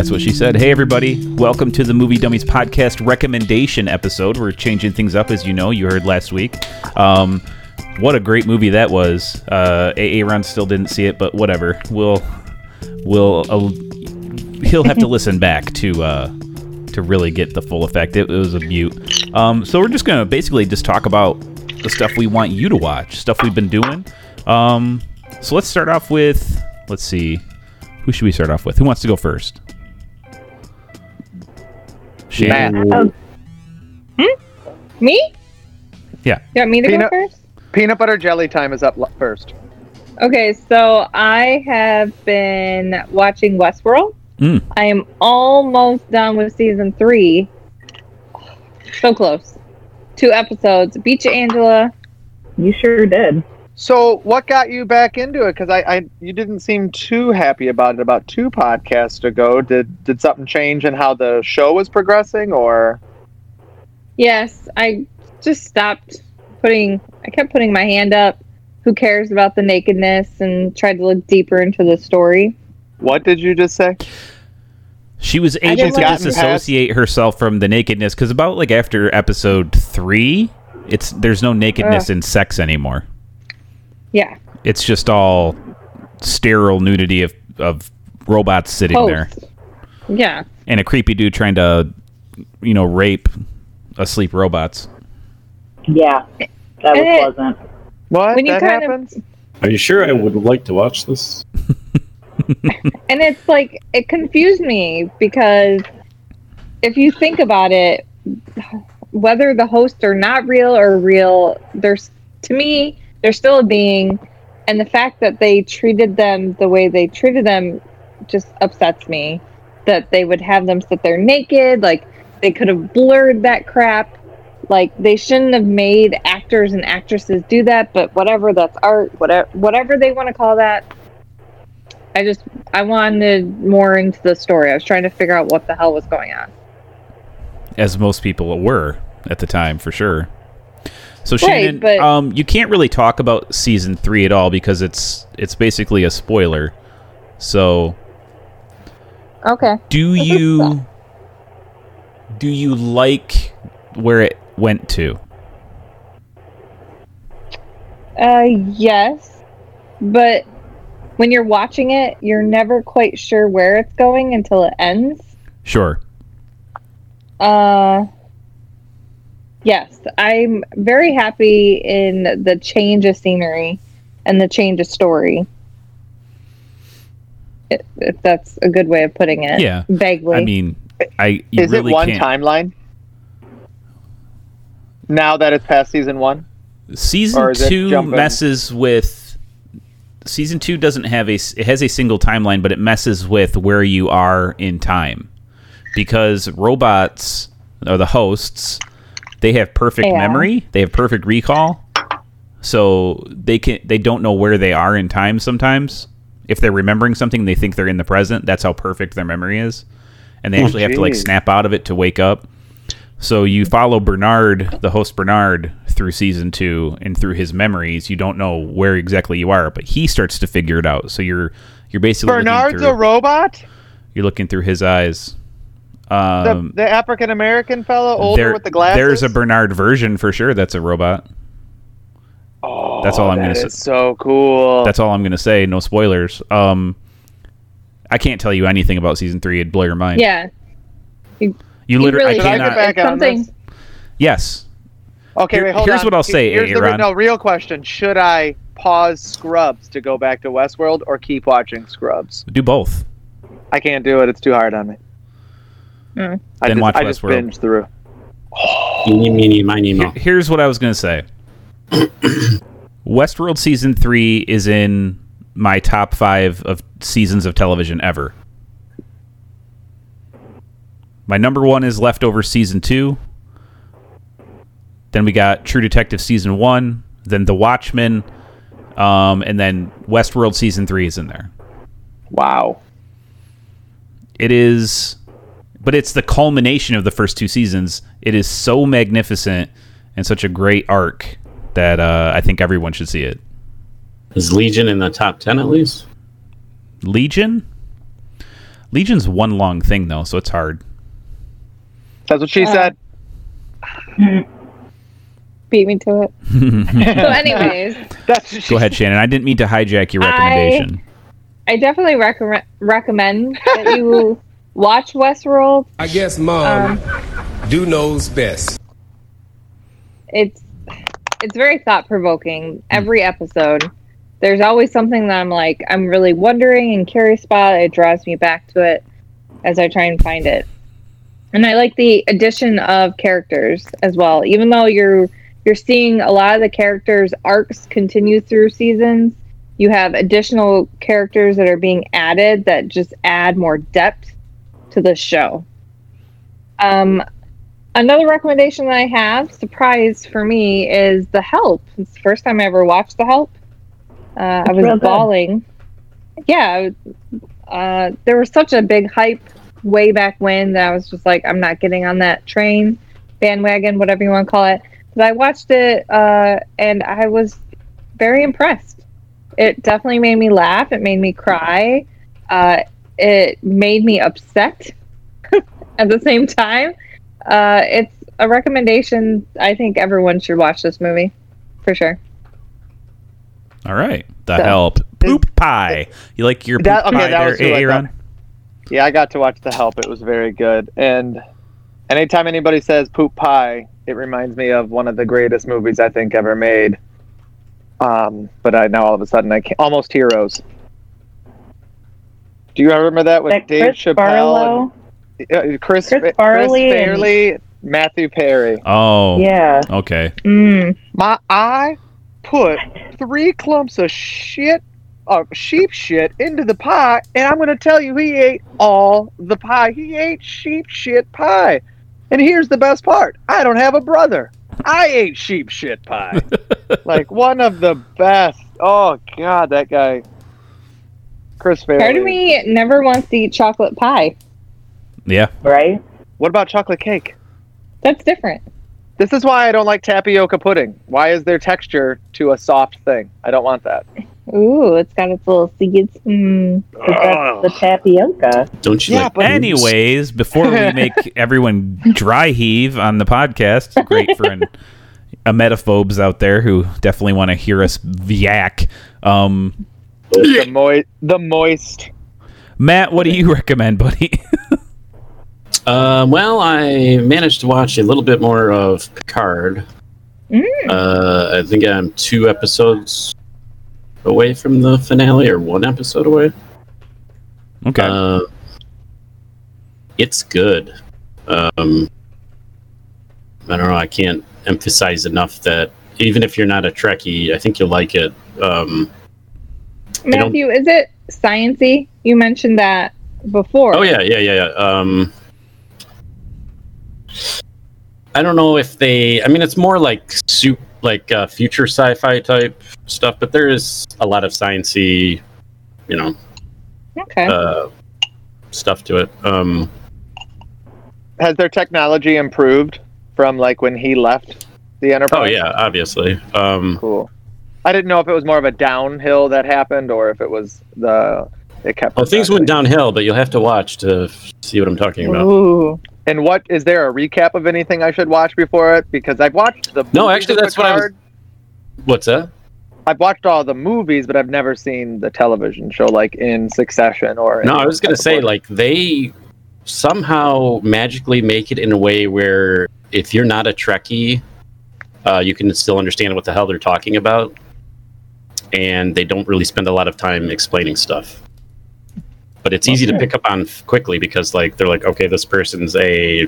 That's what she said. Hey, everybody. Welcome to the Movie Dummies Podcast recommendation episode. We're changing things up, as you know. You heard last week. Um, what a great movie that was. Uh, Aaron still didn't see it, but whatever. We'll, we'll, uh, he'll have to listen back to, uh, to really get the full effect. It, it was a mute. Um, so we're just gonna basically just talk about the stuff we want you to watch, stuff we've been doing. Um, so let's start off with, let's see, who should we start off with? Who wants to go first? Shane. Um, me? Yeah. You want me to Peanut- go first? Peanut butter jelly time is up l- first. Okay, so I have been watching Westworld. Mm. I am almost done with season three. So close. Two episodes. Beach Angela. You sure did. So, what got you back into it? Because I, I, you didn't seem too happy about it about two podcasts ago. Did did something change in how the show was progressing, or Yes, I just stopped putting. I kept putting my hand up. Who cares about the nakedness? And tried to look deeper into the story. what did you just say? She was able to disassociate herself from the nakedness because about like after episode three, it's there's no nakedness in sex anymore. Yeah. It's just all sterile nudity of of robots sitting Post. there Yeah. and a creepy dude trying to, you know, rape asleep robots. Yeah, that was Eh. pleasant. What When that kind of- happens? Are you sure I would like to watch this? And it's like it confused me because if you think about it, whether the hosts are not real or real, there's to me they're still a being, and the fact that they treated them the way they treated them just upsets me. That they would have them sit there naked, like they could have blurred that crap. Like they shouldn't have made actors and actresses do that, but whatever, that's art. Whatever, whatever they want to call that. I just I wanted more into the story. I was trying to figure out what the hell was going on. as most people were at the time for sure. So Right, Shannon, but- um, you can't really talk about season three at all because it's it's basically a spoiler. So Okay. do you do you like where it went to? Uh yes. But when you're watching it, you're never quite sure where it's going until it ends. Sure. Uh Yes, I'm very happy in the change of scenery and the change of story. If, if that's a good way of putting it. Yeah. Vaguely. I mean, I you Is really it one can't. timeline? Now that it's past season one, Season Or is it two messes with. Season two doesn't have a. s- It has a single timeline, but it messes with where you are in time, because robots or the hosts, they have perfect Yeah. memory. They have perfect recall, so they can. They don't know where they are in time. Sometimes, if they're remembering something, they think they're in the present. That's how perfect their memory is, and they oh, actually have to like snap out of it to wake up. So you follow Bernard, the host Bernard, through season two and through his memories. You don't know where exactly you are, but he starts to figure it out. So you're you're basically looking Bernard's through, a robot. you're looking through his eyes. The, Um, the African American fellow, older there- with the glasses. There's a Bernard version for sure. That's a robot. Oh, That's all I'm that gonna is so cool. That's all I'm gonna say. No spoilers. Um, I can't tell you anything about season three. It'd blow your mind. yeah. You You literally. really Should I I get cannot. back something this? Yes. Okay, Here- wait, hold on. here's on. what I'll say, Here's the, Aaron. no, real question: Should I pause Scrubs to go back to Westworld, or keep watching Scrubs? Do both. I can't do it; it's too hard on me. Mm. I Then just, watch I just Westworld. binge through. Eeny, meeny, miny, Here- mo. Here's what I was gonna say. Westworld season three is in my top five of seasons of television ever. My number one is Leftover season two. Then we got True Detective season one. Then The Watchmen, um, and then Westworld season three is in there. Wow. It is, but it's the culmination of the first two seasons. It is so magnificent and such a great arc that uh, I think everyone should see it. Is Legion in the top ten at least? Legion. Legion's one long thing though, so it's hard. That's what she Uh, said. Beat me to it. so, anyways, That's what she Go ahead, Shannon. I didn't mean to hijack your I- recommendation. I definitely recommend recommend that you watch Westworld. I guess mom Um, do knows best. it's it's very thought provoking. Every episode, there's always something that I'm like I'm really wondering and curious about. It draws me back to it as I try and find it. And I like the addition of characters as well. Even though you're you're seeing a lot of the characters arcs continue through seasons, you have additional characters that are being added that just add more depth to this show. Um, another recommendation that I have, surprise for me, is The Help. It's the first time I ever watched The Help. Uh, I was bawling. Yeah, uh, there was such a big hype way back when that I was just like, I'm not getting on that train, bandwagon, whatever you want to call it. But I watched it uh, and I was very impressed. It definitely made me laugh. It made me cry. Uh, it made me upset at the same time. Uh, it's a recommendation. I think everyone should watch this movie for sure. All right. The So- help. Poop pie. You like your poop That- okay, pie that there, was Aaron? thought. Yeah, I got to watch The Help. It was very good. And anytime anybody says poop pie, it reminds me of one of the greatest movies I think ever made. Um, but I now all of a sudden I can't. Almost Heroes. Do you remember that with That Dave Chris Chappelle Barlow. and uh, Chris, Chris Farley and- Matthew Perry? Oh. Yeah. Okay. Mm. My I put three clumps of shit of sheep shit into the pie, and I'm gonna tell you he ate all the pie. He ate sheep shit pie. And here's the best part. I don't have a brother. I ate sheep shit pie. like one of the best. Oh god, that guy. Chris Farley. Part of me never wants to eat chocolate pie. Yeah. Right? What about chocolate cake? That's different. This is why I don't like tapioca pudding. Why is there texture to a soft thing? I don't want that. Ooh, it's got its little seeds. Mm. 'Cause that's the tapioca. Don't you Yeah, like but- Anyways, before we make everyone dry heave on the podcast, great for an, emetophobes out there who definitely want to hear us yak. Um, The moist the moist Matt, what do you recommend, buddy? Uh, well, I managed to watch a little bit more of Picard. Mm. Uh, I think I'm two episodes away from the finale, or one episode away. okay. Uh, it's good. Um, I don't know. I can't emphasize enough that even if you're not a Trekkie, I think you'll like it. Um, don't- Matthew, is it sciency? You mentioned that before. oh yeah, yeah, yeah, yeah. Um, I don't know if they. I mean, it's more like soup, like uh, future sci-fi type stuff, but there is a lot of sciency, you know, Okay. uh, stuff to it. Um, has their technology improved from like when he left the Enterprise? oh yeah, obviously. Um, cool. I didn't know if it was more of a downhill that happened or if it was the it kept. Well, things went downhill, but you'll have to watch to see what I'm talking about. Ooh. And what is there a recap of anything I should watch before it? Because I've watched the No, actually, that's what I was- What's that? I've watched all the movies, but I've never seen the television show like in succession or. No, I was gonna say like they somehow magically make it in a way where if you're not a Trekkie, uh, you can still understand what the hell they're talking about, and they don't really spend a lot of time explaining stuff. But it's easy to pick up on quickly because like they're like, okay, this person's a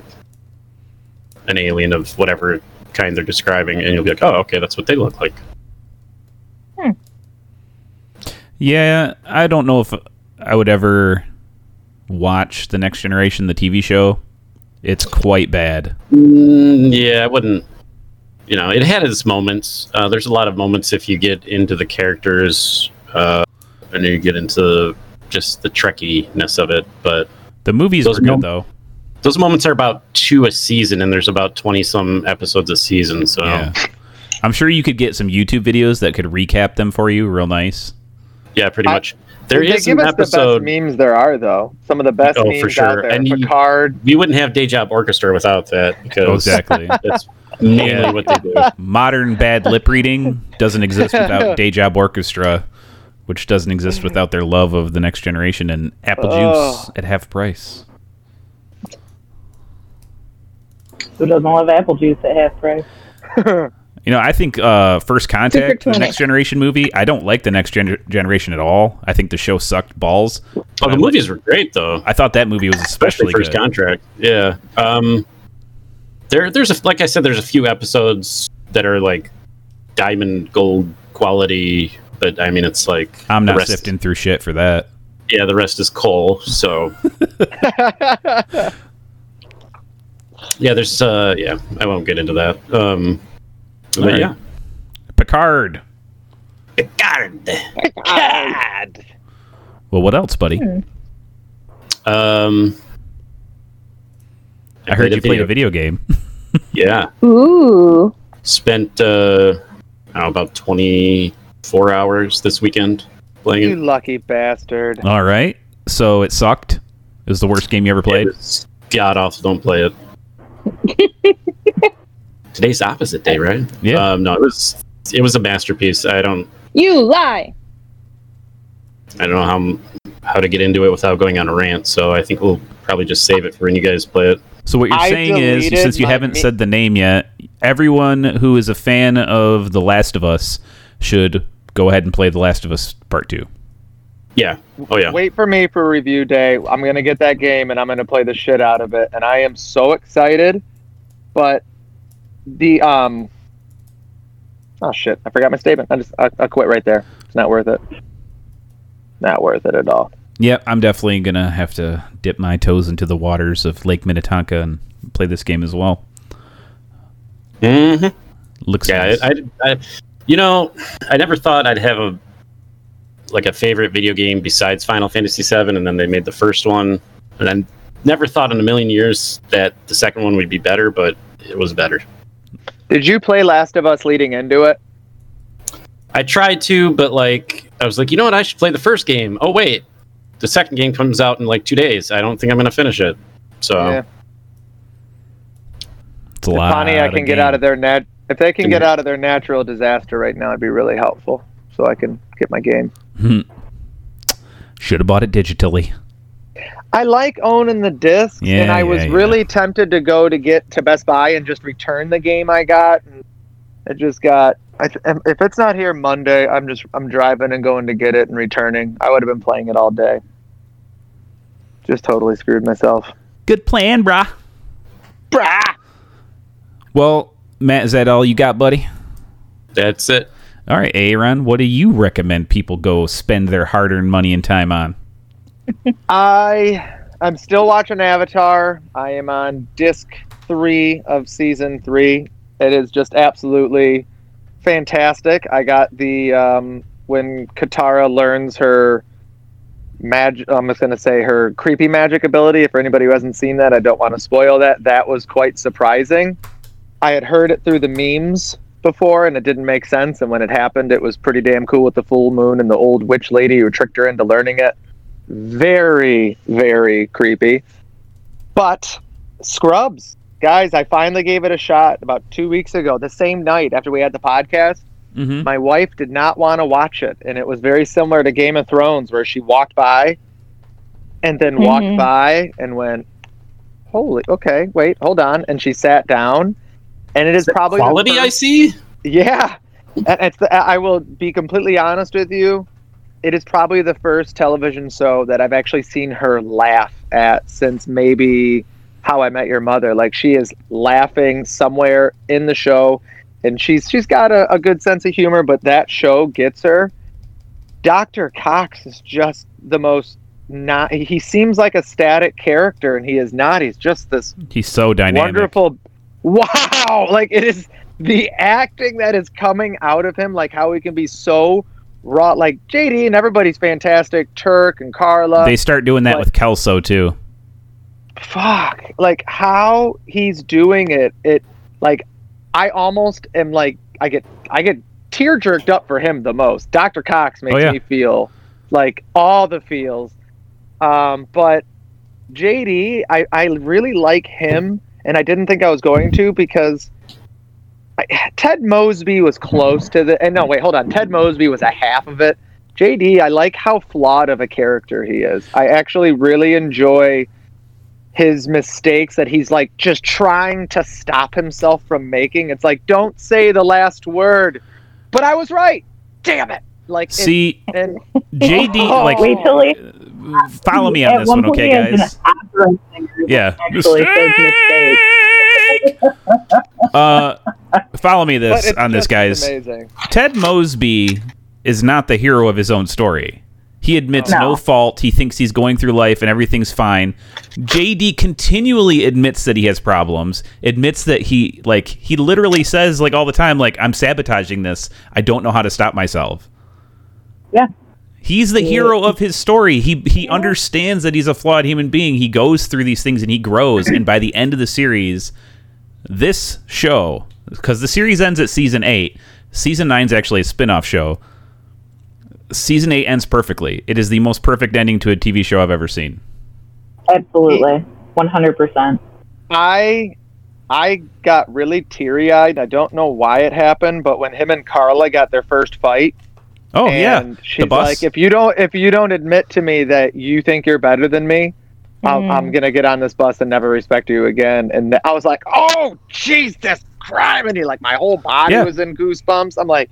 an alien of whatever kind they're describing, and you'll be like, oh, okay, that's what they look like. Yeah, I don't know if I would ever watch the Next Generation, the TV show. It's quite bad. Mm, yeah, I wouldn't. You know, it had its moments. Uh, there's a lot of moments if you get into the characters uh, and you get into just the Trekkiness of it. But The movies Those were good mom- though. those moments are about two a season, and there's about twenty some episodes a season. So Yeah. yeah, I'm sure you could get some YouTube videos that could recap them for you real nice. Yeah, pretty I- much. There they is give an us episode. the best memes there are, though. Some of the best Oh, memes for out sure. there. And you- Picard. We wouldn't have Day Job Orchestra without that because Oh, exactly. that's mainly Yeah. what they do. Modern bad lip reading doesn't exist without Day Job Orchestra, which doesn't exist without their love of the next generation and apple juice Oh. at half price. Who doesn't love apple juice at half price? You know, I think uh, First Contact, the next generation movie, I don't like the next gen- generation at all. I think the show sucked balls. Oh, the I movies were great though. I thought that movie was especially especially first good. contract. Yeah. Um, there, there's a like I said, there's a few episodes that are like diamond gold quality, but I mean it's like I'm not rest- sifting through shit for that. Yeah, the rest is coal. So yeah, there's uh, yeah, I won't get into that. Um, but Alright. yeah, Picard. Picard. God. Well, what else, buddy? Um, I heard you played a video game. Yeah, Ooh. spent uh, I don't know, about 24 hours this weekend playing You it. lucky bastard. All right. So it sucked. It was the worst game you ever played. God awful. Don't play it. Today's opposite day, right? Yeah. Um, no, it was it was a masterpiece. I don't You lie. I don't know how how to get into it without going on a rant. So I think we'll probably just save it for when you guys play it. So what you're I saying is, since you haven't me- said the name yet, everyone who is a fan of The Last of Us should go ahead and play The Last of Us Part Two. Yeah. Oh yeah. Wait for me for review day. I'm gonna get that game and I'm gonna play the shit out of it, and I am so excited. But the um, oh shit, I forgot my statement. I just I, I quit right there. It's not worth it. Not worth it at all. Yep, I'm definitely gonna have to dip my toes into the waters of Lake Minnetonka and play this game as well. hmm Looks Yeah. nice. I, I, I, you know, I never thought I'd have a like a favorite video game besides Final Fantasy VII, and then they made the first one, and I never thought in a million years that the second one would be better, but it was better. Did you play Last of Us leading into it? I tried to, but like I was like, you know what? I should play the first game. Oh wait, the second game comes out in like two days. I don't think I'm gonna finish it. So Yeah. it's a If lot. Pontiac of can get out of game. their nat, if they can get out of their natural disaster right now, it'd be really helpful. So I can get my game. Hmm. Should have bought it digitally. I like owning the discs, Yeah, and I was yeah, yeah. really tempted to go to get to Best Buy and just return the game I got. And it just got. I th- if it's not here Monday, I'm just I'm driving and going to get it and returning. I would have been playing it all day. Just totally screwed myself. Good plan, brah. Brah! Well, Matt, is that all you got, buddy? that's it. All right, Aaron, what do you recommend people go spend their hard-earned money and time on? I I'm still watching Avatar. I am on disc three of season three. It is just absolutely fantastic. I got the um, when Katara learns her magic. I'm just gonna say her creepy magic ability. For anybody who hasn't seen that, I don't want to spoil that. That was quite surprising. I had heard it through the memes before, and it didn't make sense. And when it happened, it was pretty damn cool with the full moon and the old witch lady who tricked her into learning it very very creepy but scrubs guys i finally gave it a shot about two weeks ago the same night after we had the podcast Mm-hmm. my wife did not want to watch it and it was very similar to game of thrones where she walked by and then walked Mhm. by and went holy okay wait hold on and she sat down and it is probably the Quality I see. yeah, and it's the, I will be completely honest with you. It is probably the first television show that I've actually seen her laugh at since maybe How I Met Your Mother. Like she is laughing somewhere in the show, and she's she's got a, a good sense of humor. But that show gets her. Doctor Cox is just the most not. He seems like a static character, and he is not. He's just this He's so dynamic. wonderful wow like it is the acting that is coming out of him like how he can be so raw like jd and everybody's fantastic turk and carla They start doing that with Kelso too. fuck like how he's doing it it like i almost am like i get i get tear jerked up for him the most dr cox makes Oh, yeah. me feel like all the feels. Um, but JD, I, I really like him, and I didn't think I was going to because I, Ted Mosby was close to the. And no, wait, hold on. Ted Mosby was a half of it. JD, I like how flawed of a character he is. I actually really enjoy his mistakes that he's like just trying to stop himself from making. It's like, don't say the last word. But I was right. Damn it. Like, it- See, and JD, Oh. like, Wait till he follow me on this one one, okay, guys? An opera singer that Yeah. actually says mistakes. Uh, follow me this on this, guys. Amazing. Ted Mosby is not the hero of his own story. He admits no. No. fault. He thinks he's going through life and everything's fine. JD continually admits that he has problems. Admits that he like he literally says like all the time like I'm sabotaging this. I don't know how to stop myself. Yeah. He's the hero of his story. He he understands that he's a flawed human being. He goes through these things and he grows and by the end of the series this show because the series ends at season 8. Season 9 is actually a spin-off show season eight ends perfectly. It is the most perfect ending to a TV show I've ever seen. Absolutely. 100%. I I got really teary eyed. I don't know why it happened, but when him and Carla got their first fight, Oh and yeah, she's the bus. like, if you don't if you don't admit to me that you think you're better than me, I'm, I'm gonna get on this bus and never respect you again. And I was like, oh Jesus criminy! Like my whole body Yeah. was in goosebumps. I'm like,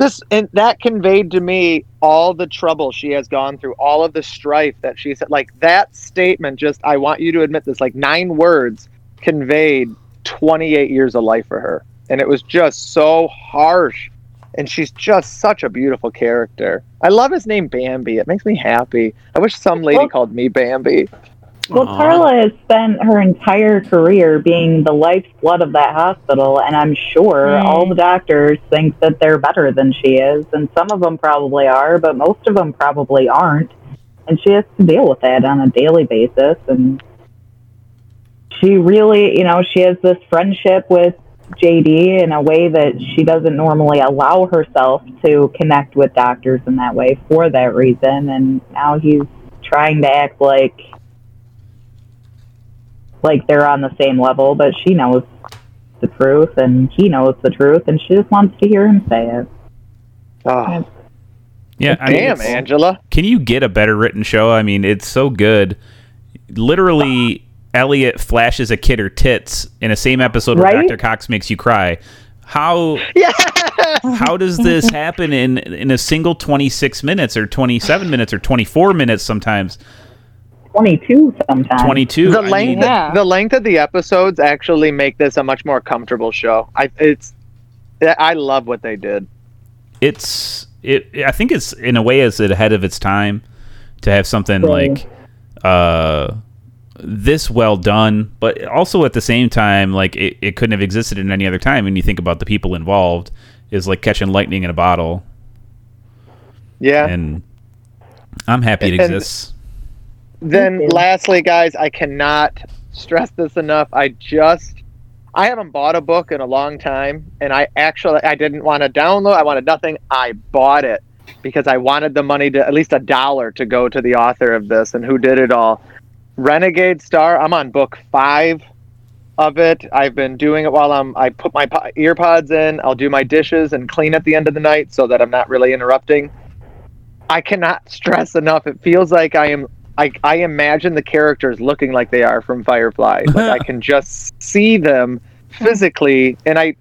this and that conveyed to me all the trouble she has gone through, all of the strife that she said. Like that statement, just I want you to admit this. Like nine words conveyed 28 years of life for her, and it was just so harsh. And she's just such a beautiful character. I love his name Bambi. It makes me happy. I wish some lady called me Bambi. Well, Aw. Carla has spent her entire career being the lifeblood of that hospital, and I'm sure Mm. all the doctors think that they're better than she is, and some of them probably are, but most of them probably aren't. And she has to deal with that on a daily basis, and she really, you know, she has this friendship with JD in a way that she doesn't normally allow herself to connect with doctors in that way for that reason, and now he's trying to act like like they're on the same level, but she knows the truth and he knows the truth and she just wants to hear him say it. Oh, yeah, I mean, damn, it's- Angela. Can you get a better written show? I mean, it's so good. Literally, Elliot flashes a kid her tits in a same episode where Right? Dr. Cox makes you cry. How Yeah. how does this happen in in a single 26 minutes or 27 minutes or 24 minutes sometimes? 22 sometimes. 22. the I length mean, Yeah. the length of the episodes actually make this a much more comfortable show. I it's I love what they did. it's it i think it's in a way is it ahead of its time to have something Right. like uh this well done but also at the same time like it, it couldn't have existed in any other time when you think about the people involved is like catching lightning in a bottle Yeah. and i'm happy it And- exists then lastly, guys, I cannot stress this enough. I just I haven't bought a book in a long time, and I actually I didn't want to download. I wanted nothing. I bought it because I wanted the money to at least a dollar to go to the author of this and who did it all. Renegade Star. I'm on book five of it. I've been doing it while I'm. I put my po- earpods in. I'll do my dishes and clean at the end of the night so that I'm not really interrupting. I cannot stress enough. It feels like I am. I, I imagine the characters looking like they are from Firefly. Like I can just see them physically, and I,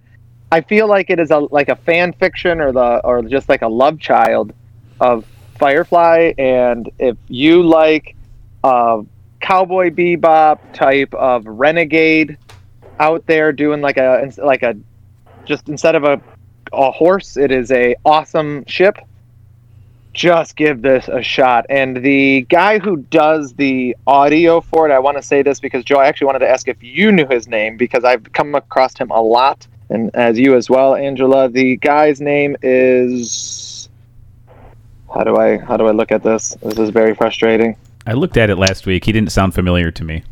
I feel like it is a like a fan fiction or the or just like a love child of Firefly. And if you like a cowboy bebop type of renegade out there doing like a like a just instead of a a horse, it is a awesome ship just give this a shot. And the guy who does the audio for it, I want to say this because Joe, I actually wanted to ask if you knew his name because I've come across him a lot, and as you as well, Angela. The guy's name is. How do I how do I look at this? This is very frustrating. i looked at it last week he didn't sound familiar to me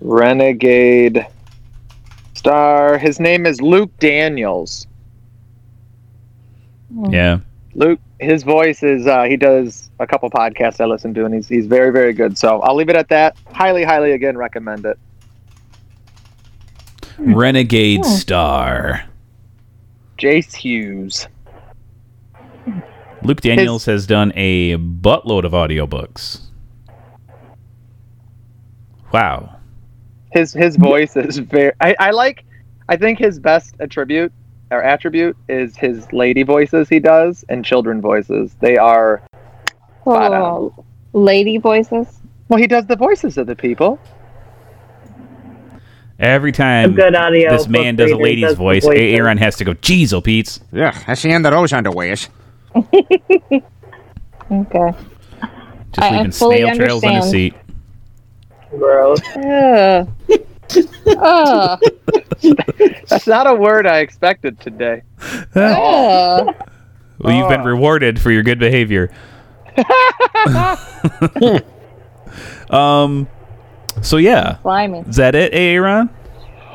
Renegade star. His name is Luke Daniels. yeah Luke his voice is uh, he does a couple podcasts I listen to, and he's he's very very good. So I'll leave it at that. Highly highly again recommend it. Renegade Star. Jace Hughes. Luke Daniels has done a buttload of audiobooks. Wow. His his voice is very. I, I like. I think his best attribute or attribute is his lady voices he does and children voices. They are Oh, lady voices. well. He does the voices of the people. Every time good audio. this man does a lady's does voice, voices. Aaron has to go, Jeez, oh, Pete's. Yeah, I see under those underwears. Okay. Just I- I leaving fully snail trails on his understand. seat. Gross. Ugh. Ugh. That's not a word I expected today. Ugh. Well, you've been rewarded for your good behavior. um, so yeah, Slimy. is that it, Aaron?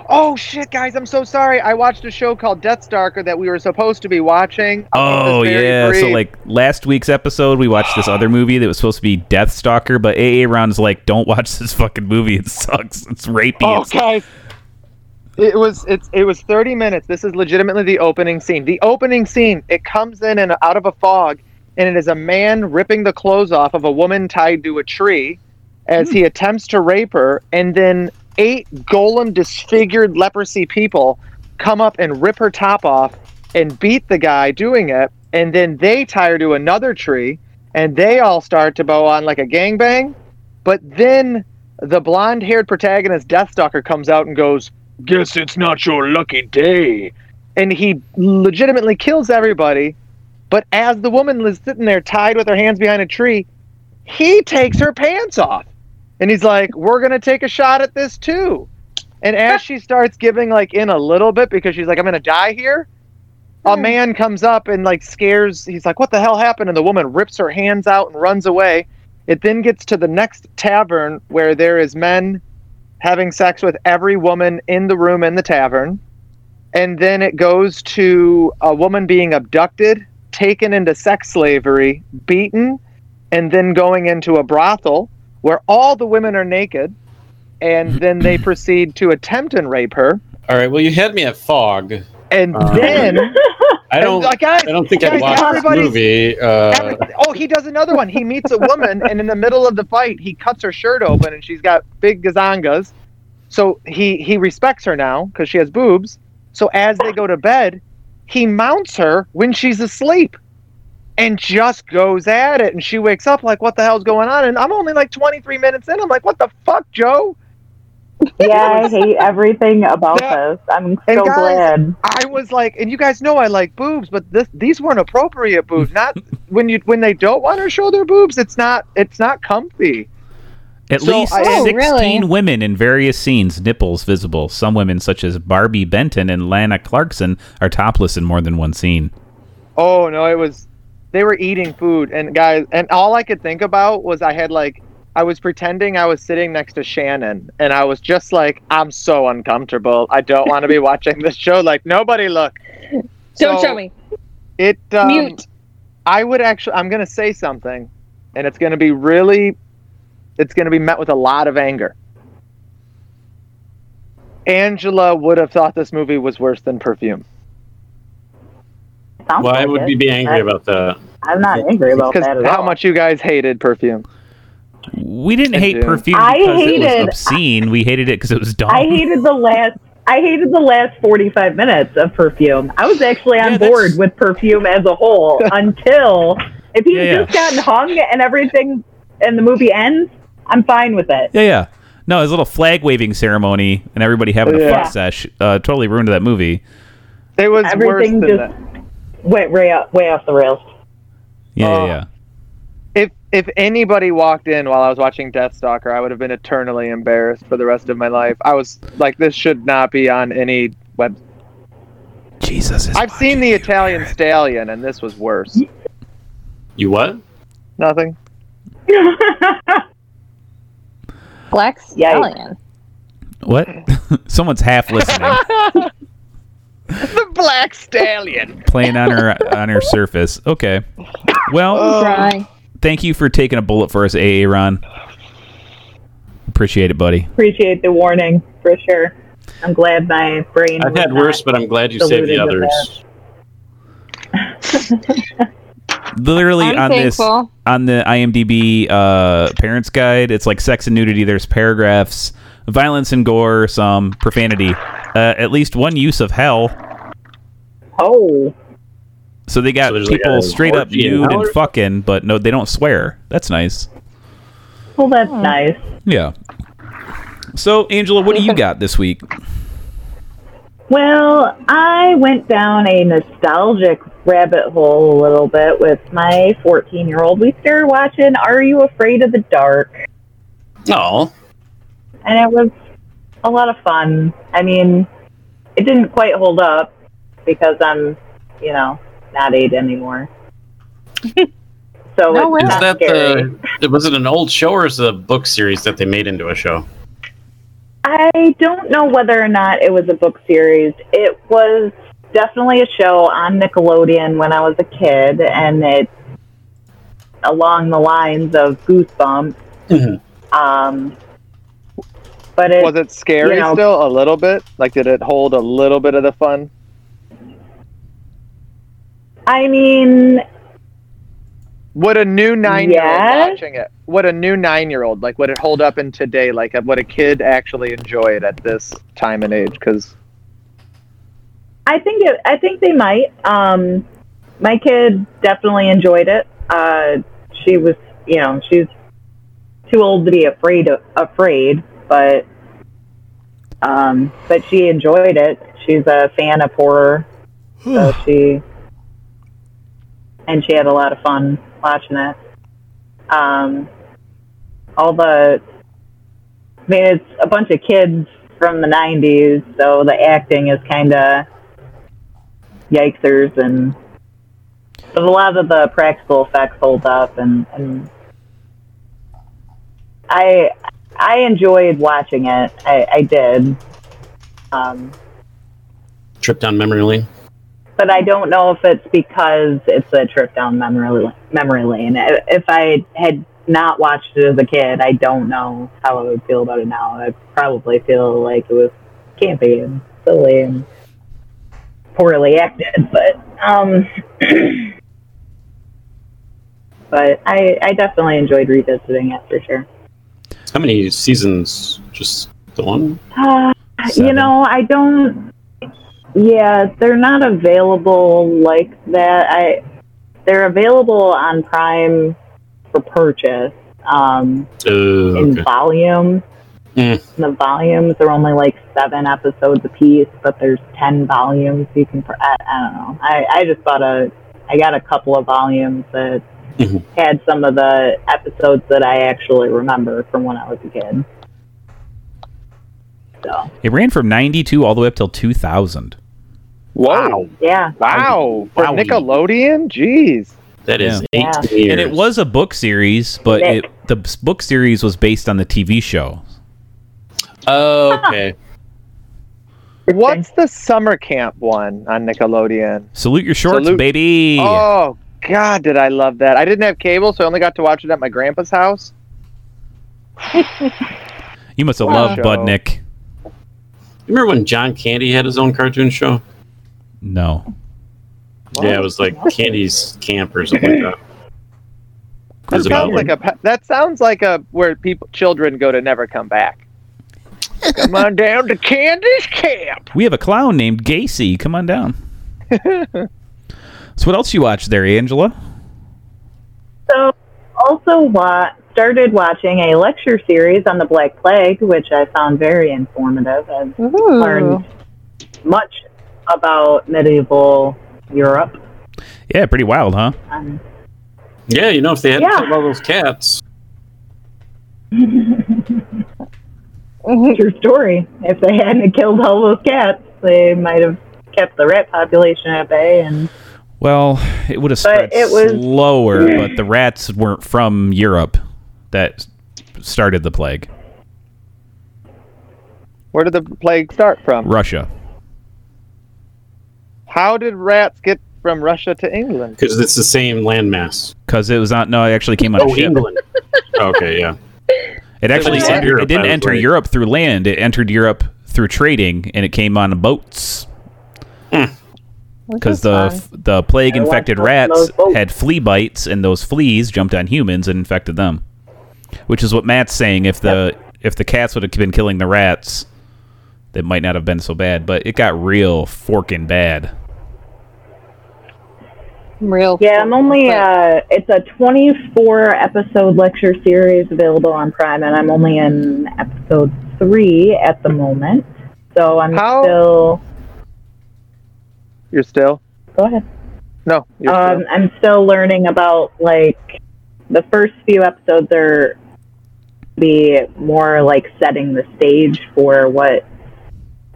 Oh shit, guys! I'm so sorry. I watched a show called Death Stalker that we were supposed to be watching. Oh keep this very yeah. So like last week's episode, we watched this other movie that was supposed to be Death Stalker, but Aaron's like, "Don't watch this fucking movie. It sucks. It's rapey." Oh, It's- guys. It was it's it was 30 minutes. This is legitimately the opening scene. The opening scene, it comes in and out of a fog, and it is a man ripping the clothes off of a woman tied to a tree as hmm. he attempts to rape her, and then eight golem disfigured leprosy people come up and rip her top off and beat the guy doing it, and then they tie her to another tree, and they all start to bow on like a gangbang. But then the blonde haired protagonist, Deathstalker, comes out and goes, Guess it's not your lucky day. And he legitimately kills everybody. But as the woman is sitting there tied with her hands behind a tree, he takes her pants off. And he's like, We're going to take a shot at this too. And as she starts giving like in a little bit because she's like, I'm going to die here, a hmm. man comes up and like scares, he's like, What the hell happened? And the woman rips her hands out and runs away. It then gets to the next tavern where there is men having sex with every woman in the room in the tavern. And then it goes to a woman being abducted, taken into sex slavery, beaten, and then going into a brothel where all the women are naked. And then they proceed to attempt and rape her. All right. Well, you had me at fog. And Uh, then I don't. And, like, guys, I don't think guys, I'd watch this movie. Uh, oh, he does another one. He meets a woman, and in the middle of the fight, he cuts her shirt open, and she's got big gazangas. So he he respects her now because she has boobs. So as they go to bed, he mounts her when she's asleep, and just goes at it. And she wakes up like, "What the hell's going on?" And I'm only like 23 minutes in. I'm like, "What the fuck, Joe?" yeah, I hate everything about That- this. I'm and so guys- glad. I was like, and you guys know I like boobs, but this these weren't appropriate boobs. Not when you when they don't want to show their boobs. It's not it's not comfy. At So least I- Oh, 16 really? women in various scenes, nipples visible. Some women, such as Barbi Benton and Lana Clarkson, are topless in more than one scene. Oh no, it was they were eating food and guys and all I could think about was I had like I was pretending I was sitting next to Shannon and I was just like I'm so uncomfortable. I don't want to be watching this show like nobody look. Don't So, show me. It um, Mute. I would actually I'm going to say something and it's going to be really it's going to be met with a lot of anger. Angela would have thought this movie was worse than Perfume. Sounds why like would it. we be angry I- about that? I'm not angry about that at how all. much you guys hated Perfume. We didn't hate do. perfume I because it was hated- obscene. We hated it because it was dumb. I hated the last. I hated the last 45 minutes of Perfume. I was actually on Yeah, that's- board with Perfume as a whole until if he's Yeah, yeah. just gotten hung and everything, and the movie ends, I'm fine with it. yeah, yeah. No, it was a little flag waving ceremony and everybody having a Yeah. fuck sesh. Uh, totally ruined that movie. It was Everything worse than just- that. Went way off, way off the rails. Yeah, Oh. yeah, uh, yeah. If if anybody walked in while I was watching Deathstalker, I would have been eternally embarrassed for the rest of my life. I was like, this should not be on any web. Jesus is I've seen the Italian Stallion, and this was worse. You what? Nothing. Black Stallion. What? Someone's half listening. the black stallion. playing on her on her surface. Okay. Well, Try. thank you for taking a bullet for us, AA Ron. Appreciate it, buddy. Appreciate the warning for sure. I'm glad my brain. I've had worse, but I'm glad you saved the others. Literally I'm on thankful. this on the IMDb uh, parents guide, it's like sex and nudity. There's paragraphs, violence and gore, some profanity, uh, at least one use of hell. Oh, So they got So there's like people straight up nude and fucking, but no, they don't swear. That's nice. well, that's nice. Yeah. So Angela, what do you got this week? Well, I went down a nostalgic rabbit hole a little bit with my 14 year old. We started watching Are You Afraid of the Dark? Oh, and it was a lot of fun. I mean, it didn't quite hold up because I'm, you know, not eight anymore. so No it's is not that scary. the? Was it an old show or is it a book series that they made into a show? I don't know whether or not it was a book series. It was definitely a show on Nickelodeon when I was a kid, and it along the lines of Goosebumps. Mhm. Um, but it Was it scary you know- still a little bit? Like, did it hold a little bit of the fun? I mean, Would a new nine-year-old Yes. watching it? Would a new nine-year-old like? Would it hold up in today? Like, would a kid actually enjoy it at this time and age? Because I think it. I think they might. Um, my kid definitely enjoyed it. Uh, she was, you know, she's too old to be afraid of, afraid, but um, but she enjoyed it. She's a fan of horror, so she and she had a lot of fun watching it. Um, all the, I mean, it's a bunch of kids from the '90s, so the acting is kind of yikesers and but a lot of the practical effects hold up and, and I I enjoyed watching it. I, I did. Um, Trip down memory lane. but I don't know if it's because it's a trip down memory memory lane. If I had not watched it as a kid, I don't know how I would feel about it now. I'd probably feel like it was campy and silly and poorly acted, but um, but I I definitely enjoyed revisiting it for sure. How many seasons? Just the one? Uh, you know, I don't. Yeah, they're not available like that. I they're available on Prime for purchase um, Uh, in okay. volume. Mm. The volumes are only like seven episodes a piece, but there's ten volumes. You can. pr- I, I don't know. I I just bought a. I got a couple of volumes that Mhm. had some of the episodes that I actually remember from when I was a kid. So It ran from 92 all the way up till 2000. wow, yeah. wow, for Wow. Nickelodeon, jeez. That is Yeah. 18 years. And it was a book series, but Nick. it, the book series was based on the TV show. Oh, okay. What's the summer camp one on Nickelodeon? Salute your shorts, Salute- baby. Oh God, did I love that? I didn't have cable, so I only got to watch it at my grandpa's house. you must have Wow. loved Budnick. You remember when John Candy had his own cartoon show? No. Yeah, it was like Candy's Camp or something like that. That was about sounds like a that sounds like a where people children go to never come back. come on down to Candy's camp. We have a clown named Gacy. Come on down. So what else you watch there, Angela? So also wa- started watching a lecture series on the Black Plague, which I found very informative. I've learned much about medieval Europe. Yeah, pretty wild, huh? Um, Yeah, you know, if they had Yeah. killed all those cats, true story. If they hadn't killed all those cats, they might have kept the rat population at bay. And Well, it would have But spread it was- slower, but the rats weren't from Europe that started the plague. Where did the plague start from? Russia. How did rats get from Russia to England? Because it's the same landmass. Because it was not. No, it actually came on a Oh, ship. England. okay, yeah. It actually It entered, Europe, it didn't enter right. Europe through land. It entered Europe through trading, and it came on boats. Hmm. Because the f- the plague infected rats had flea bites, and those fleas jumped on humans and infected them. Which is what Matt's saying. If the if the cats would have been killing the rats, it might not have been so bad. But it got real forking bad. Real. Yeah, I'm only. Uh, it's a 24 episode lecture series available on Prime, and I'm only in episode three at the moment. So I'm How- still. You're still? Go ahead. No. You're Um, still. I'm still learning about like the first few episodes are be more like setting the stage for what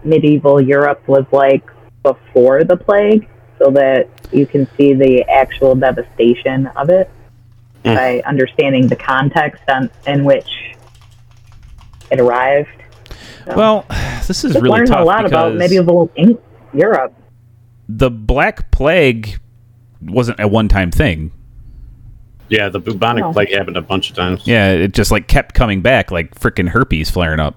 medieval Europe was like before the plague, so that you can see the actual devastation of it Mm. by understanding the context on, in which it arrived. Well, this is Just really learned tough a lot about because medieval Eng- Europe. The Black Plague wasn't a one time thing. Yeah, the bubonic Oh. plague happened a bunch of times. Yeah, it just like kept coming back, like freaking herpes flaring up.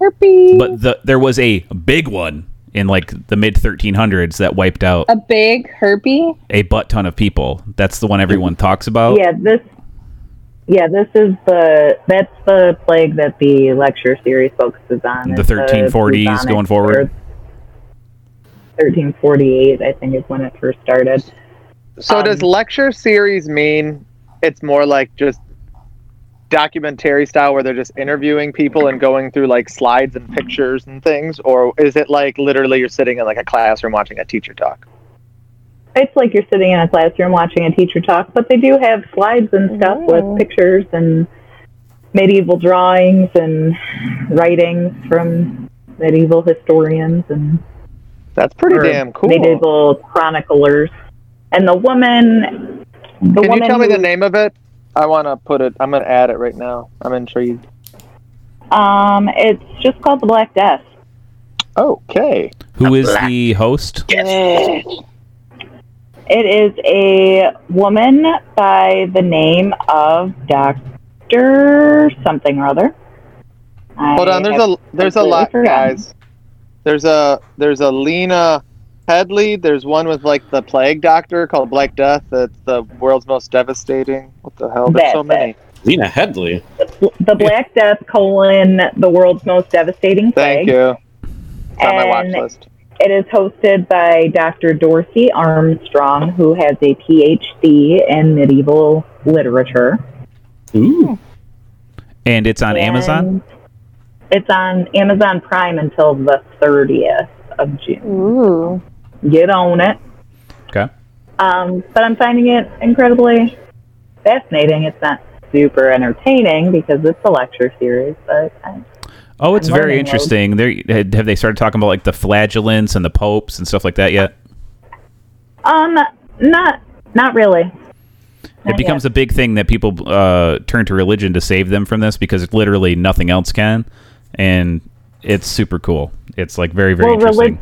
herpes. But the there was a big one in like the mid 1300s that wiped out a big herpes. a butt ton of people. That's the one everyone talks about. Yeah, this. Yeah, this is the that's the plague that the lecture series focuses on. The 1340s bubonic- going forward? Or 1348, I think, is when it first started. So um, does lecture series mean it's more like just documentary style where they're just interviewing people and going through like slides and pictures and things or is it like literally you're sitting in like a classroom watching a teacher talk? It's like you're sitting in a classroom watching a teacher talk, but they do have slides and stuff Ooh. with pictures and medieval drawings and writings from medieval historians and That's pretty or damn cool. medieval chroniclers. And the woman, the Can you tell me the name of it? I want to put it I'm going to add it right now. I'm intrigued. Um, it's just called the Black Death. Okay. Who is the host? It is a woman by the name of Doctor something or other. Hold I on, there's a there's a lot forgotten. guys. There's a there's a Lena Headley, there's one with like the plague doctor called Black Death that's the world's most devastating. What the hell? There's so That's many. Lena Headley. The Black Death colon the world's most devastating Thank you. It's on my watch list. It is hosted by Dr. Dorsey Armstrong, who has a PhD in medieval literature. Ooh. And it's on Amazon. And It's on Amazon Prime until the 30th of June. Ooh. Get on it. Okay. Um, but I'm finding it incredibly fascinating. It's not super entertaining because it's a lecture series, but I, Oh, it's I'm very interesting. They have they started talking about like the flagellants and the popes and stuff like that yet? um, not not really. It becomes yet. a big thing that people uh, turn to religion to save them from this because literally nothing else can, and it's super cool. It's like very very Well, interesting. relig-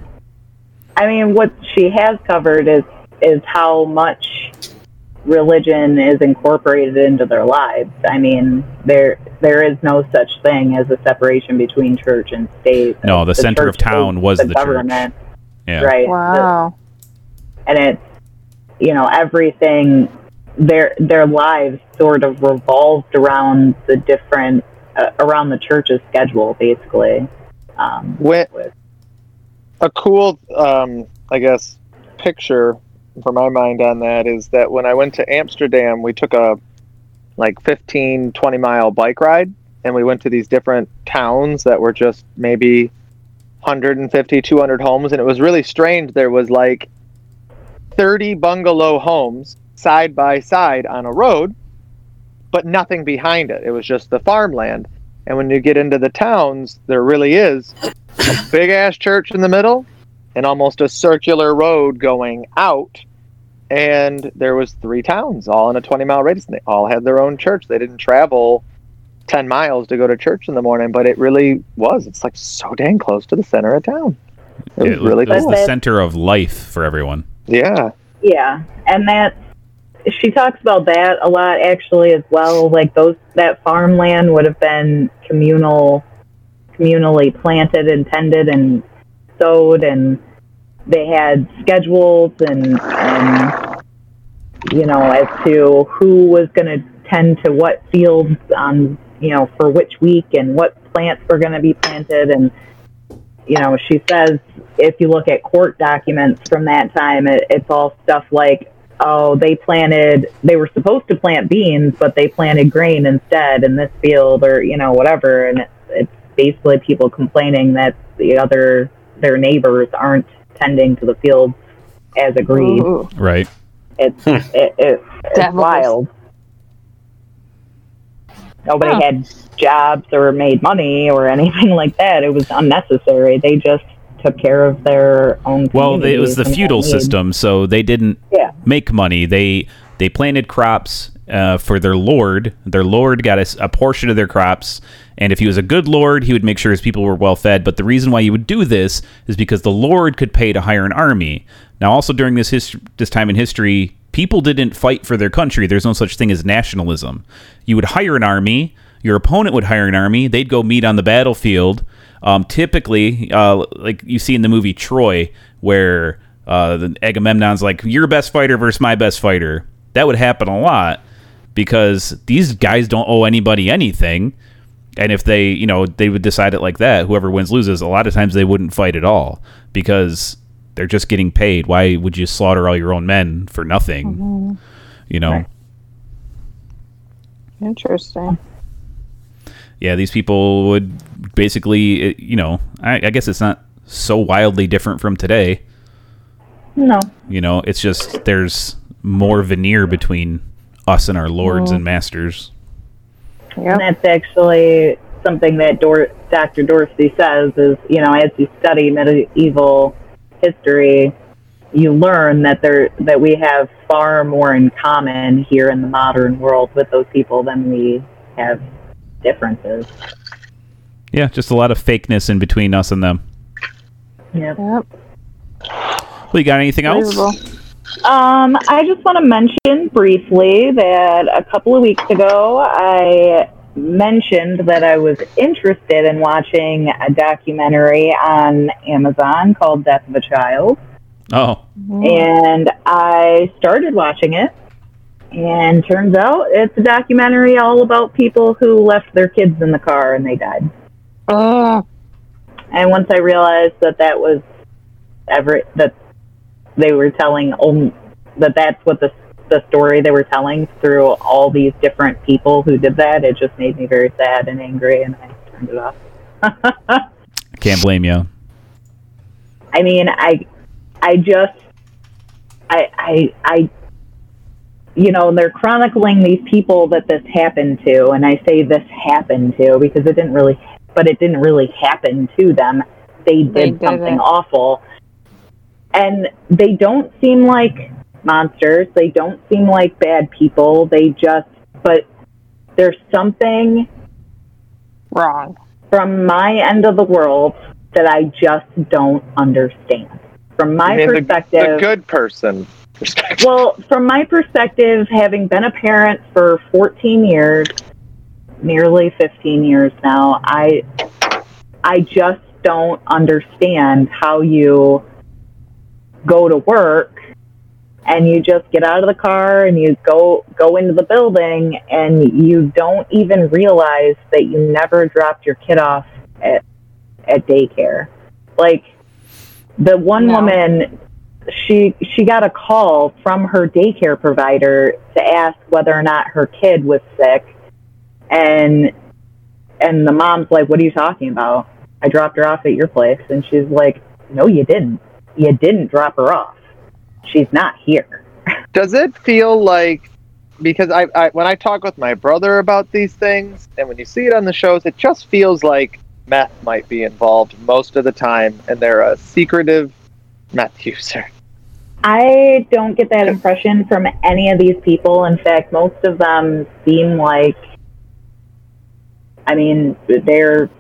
I mean, what she has covered is is how much religion is incorporated into their lives. I mean, there there is no such thing as a separation between church and state. No, the center of town was the church. government, yeah. right? Wow. and it's you know everything their their lives sort of revolved around the different uh, around the church's schedule basically um, When, with- a cool, um, I guess, picture for my mind on that is that when I went to Amsterdam, we took a like 15, 20 mile bike ride and we went to these different towns that were just maybe 150, 200 homes. And it was really strange. There was like 30 bungalow homes side by side on a road, but nothing behind it. It was just the farmland. And when you get into the towns, there really is a big ass church in the middle and almost a circular road going out and there was three towns all in a 20 mile radius and they all had their own church they didn't travel 10 miles to go to church in the morning but it really was it's like so dang close to the center of town was it, really it was cool. the center of life for everyone. Yeah. Yeah, and that she talks about that a lot actually as well. Like those that farmland would have been communal, communally planted and tended and sowed, and they had schedules and and you know as to who was going to tend to what fields on you know for which week and what plants were going to be planted and you know she says if you look at court documents from that time, it, it's all stuff like, oh, they planted, they were supposed to plant beans, but they planted grain instead in this field, or you know, whatever. And it, it's basically people complaining that the other their neighbors aren't tending to the fields as agreed. Ooh. Right. It's hmm. it, it, it's Devils. wild. Nobody Huh. had jobs or made money or anything like that. It was unnecessary. They just took care of their own. Well, it was the communities and had feudal system, so they didn't Yeah. make money. They they planted crops uh, for their lord. Their lord got a portion of their crops, and if he was a good lord, he would make sure his people were well fed. But the reason why you would do this is because the lord could pay to hire an army. Now, also during this hist- this time in history, people didn't fight for their country. There's no such thing as nationalism. You would hire an army. Your opponent would hire an army. They'd go meet on the battlefield. Um, typically, uh, like you see in the movie Troy, where uh, the Agamemnon's like, "Your best fighter versus my best fighter." That would happen a lot because these guys don't owe anybody anything. And if they, you know, they would decide it like that, whoever wins loses. A lot of times they wouldn't fight at all because they're just getting paid. Why would you slaughter all your own men for nothing? You know. Right. Interesting. yeah, these people would basically, uh, you know, I, I guess it's not so wildly different from today. No. You know, it's just there's more veneer between us and our lords and masters. And Yep. that's actually something that Dor- Dr. Dorsey says is, you know, as you study medieval history, you learn that there that we have far more in common here in the modern world with those people than we have differences. Yeah, just a lot of fakeness in between us and them. Yep. Yep. Well, you got anything else? Um, I just want to mention briefly that a couple of weeks ago, I mentioned that I was interested in watching a documentary on Amazon called Death of a Child. Oh, And I started watching it. And turns out it's a documentary all about people who left their kids in the car and they died. Ugh. And once I realized that that was every that they were telling only that that's what the the story they were telling through all these different people who did that, it just made me very sad and angry, and I turned it off. can't blame you. I mean, I I just I I I you know, they're chronicling these people that this happened to, and I say this happened to because it didn't really, but it didn't really happen to them. They did They did something it. awful, and they don't seem like monsters. They don't seem like bad people. They just, but there's something Wrong. from my end of the world that I just don't understand. From my I mean, the- perspective, the good person. Perspective. Well, from my perspective, having been a parent for 14 years, nearly 15 years now, I I just don't understand how you go to work and you just get out of the car and you go go into the building and you don't even realize that you never dropped your kid off at at daycare. Like the one No. woman she she got a call from her daycare provider to ask whether or not her kid was sick and and the mom's like what are you talking about? I dropped her off at your place. And she's like no you didn't. You didn't drop her off. She's not here. Does it feel like because I, I when I talk with my brother about these things, and when you see it on the shows, it just feels like meth might be involved most of the time, and they're a secretive meth user. i don't get that impression from any of these people. In fact most of them seem like i mean they're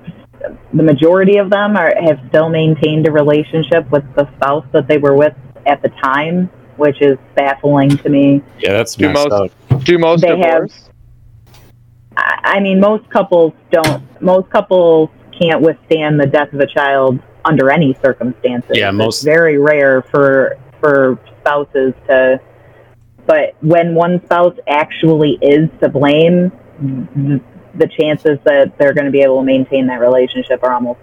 the majority of them are have still maintained a relationship with the spouse that they were with at the time, which is baffling to me. Yeah, that's Do most- up. Do most They have- divorce? I, I mean, most couples don't. Most couples can't withstand the death of a child under any circumstances. Yeah, It's most- very rare for for spouses to. But when one spouse actually is to blame, th- the chances that they're going to be able to maintain that relationship are almost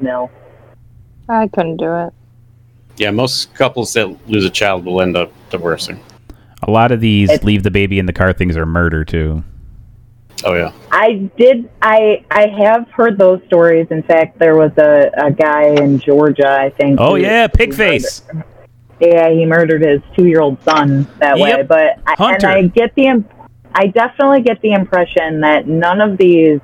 nil. I couldn't do it. Yeah, most couples that lose a child will end up divorcing. A lot of these It's- leave the baby in the car things are murder too. Oh yeah. I did. I I have heard those stories. In fact, there was a, a guy in Georgia, I think. Oh who- yeah, pig face. murdered- Yeah, he murdered his two-year-old son that way. But I, and I get the, im- I definitely get the impression that none of these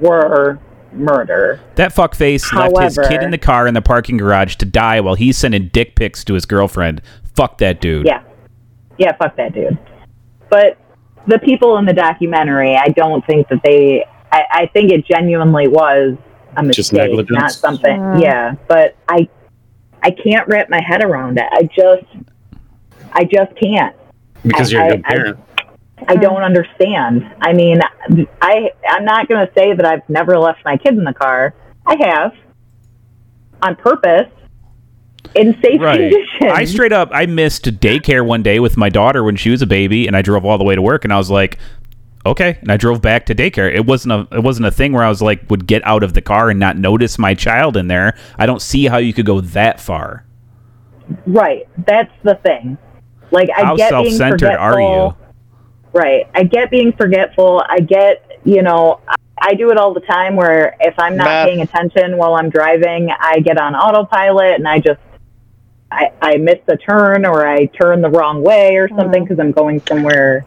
were murder. That fuck face left his kid in the car in the parking garage to die while he's sending dick pics to his girlfriend. Fuck that dude. Yeah, yeah, fuck that dude. But the people in the documentary, I don't think that they. I, I think it genuinely was a mistake, Just negligence? not something. Mm. Yeah, but I, I can't wrap my head around it. I just, I just can't. Because I- you're a good I- parent. I hmm. don't understand. I mean, I I'm not going to say that I've never left my kid in the car. I have, on purpose, in safe Right. conditions. I straight up I missed daycare one day with my daughter when she was a baby and I drove all the way to work and I was like okay and I drove back to daycare. It wasn't a it wasn't a thing where I was like would get out of the car and not notice my child in there. I don't see how you could go that far. right. That's the thing. Like I how get self-centered are you? Forgetful. Right. I get being forgetful. I get, you know, I- I do it all the time where if I'm not Math. paying attention while I'm driving, I get on autopilot and I just, I, I miss a turn or I turn the wrong way or mm-hmm. something because I'm going somewhere.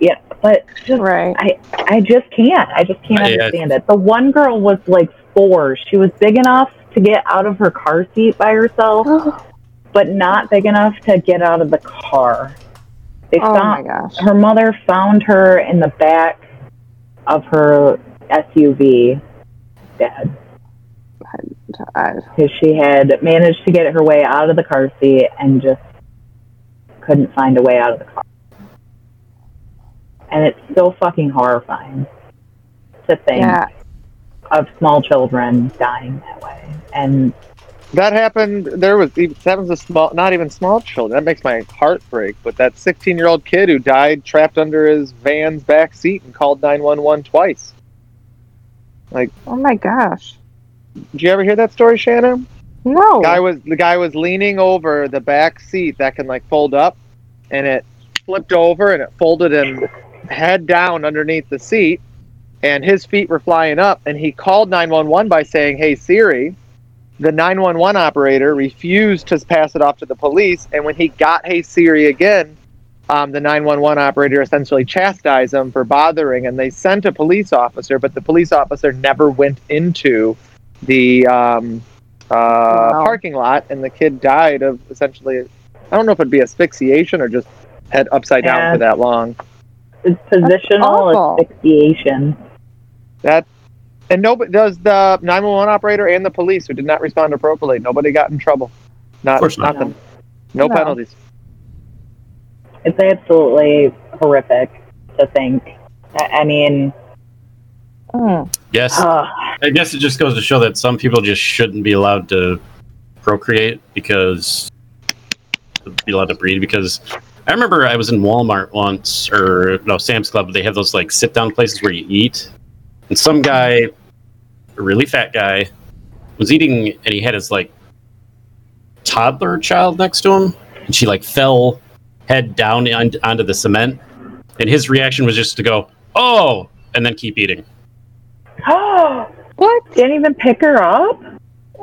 Yeah. But just, Right. I, I just can't. I just can't I- I- understand it. The one girl was like four. She was big enough to get out of her car seat by herself, but not big enough to get out of the car. They Oh my gosh. her mother found her in the back of her SUV, dead, because she had managed to get her way out of the car seat and just couldn't find a way out of the car. And it's so fucking horrifying to think yeah. of small children dying that way. And That happened. There was even that was a small, not even small children. That makes my heart break. But that 16 year old kid who died trapped under his van's back seat and called 911 twice. Like, oh my gosh. Did you ever hear that story, Shannon? No. Guy was the guy was leaning over the back seat that can like fold up, and it flipped over and it folded him head down underneath the seat, and his feet were flying up. And he called 911 by saying, "Hey Siri." The 911 operator refused to pass it off to the police, and when he got "Hey Siri" again, um, the 911 operator essentially chastised him for bothering, and they sent a police officer, but the police officer never went into the um, uh, Wow. parking lot, and the kid died of essentially, I don't know if it'd be asphyxiation or just head upside down Yeah. for that long. it's positional asphyxiation. That and nobody does the 911 operator and the police who did not respond appropriately. Nobody got in trouble. Not Of course not. nothing. No, No. penalties. It's absolutely horrific to think. I, I mean, Mm. Yes. uh, I guess it just goes to show that some people just shouldn't be allowed to procreate because be allowed to breed because I remember I was in Walmart once or no Sam's Club they have those like sit down places where you eat and some guy a really fat guy was eating and he had his like toddler child next to him and she like fell head down on, onto the cement and his reaction was just to go oh and then keep eating Oh, What? didn't even pick her up.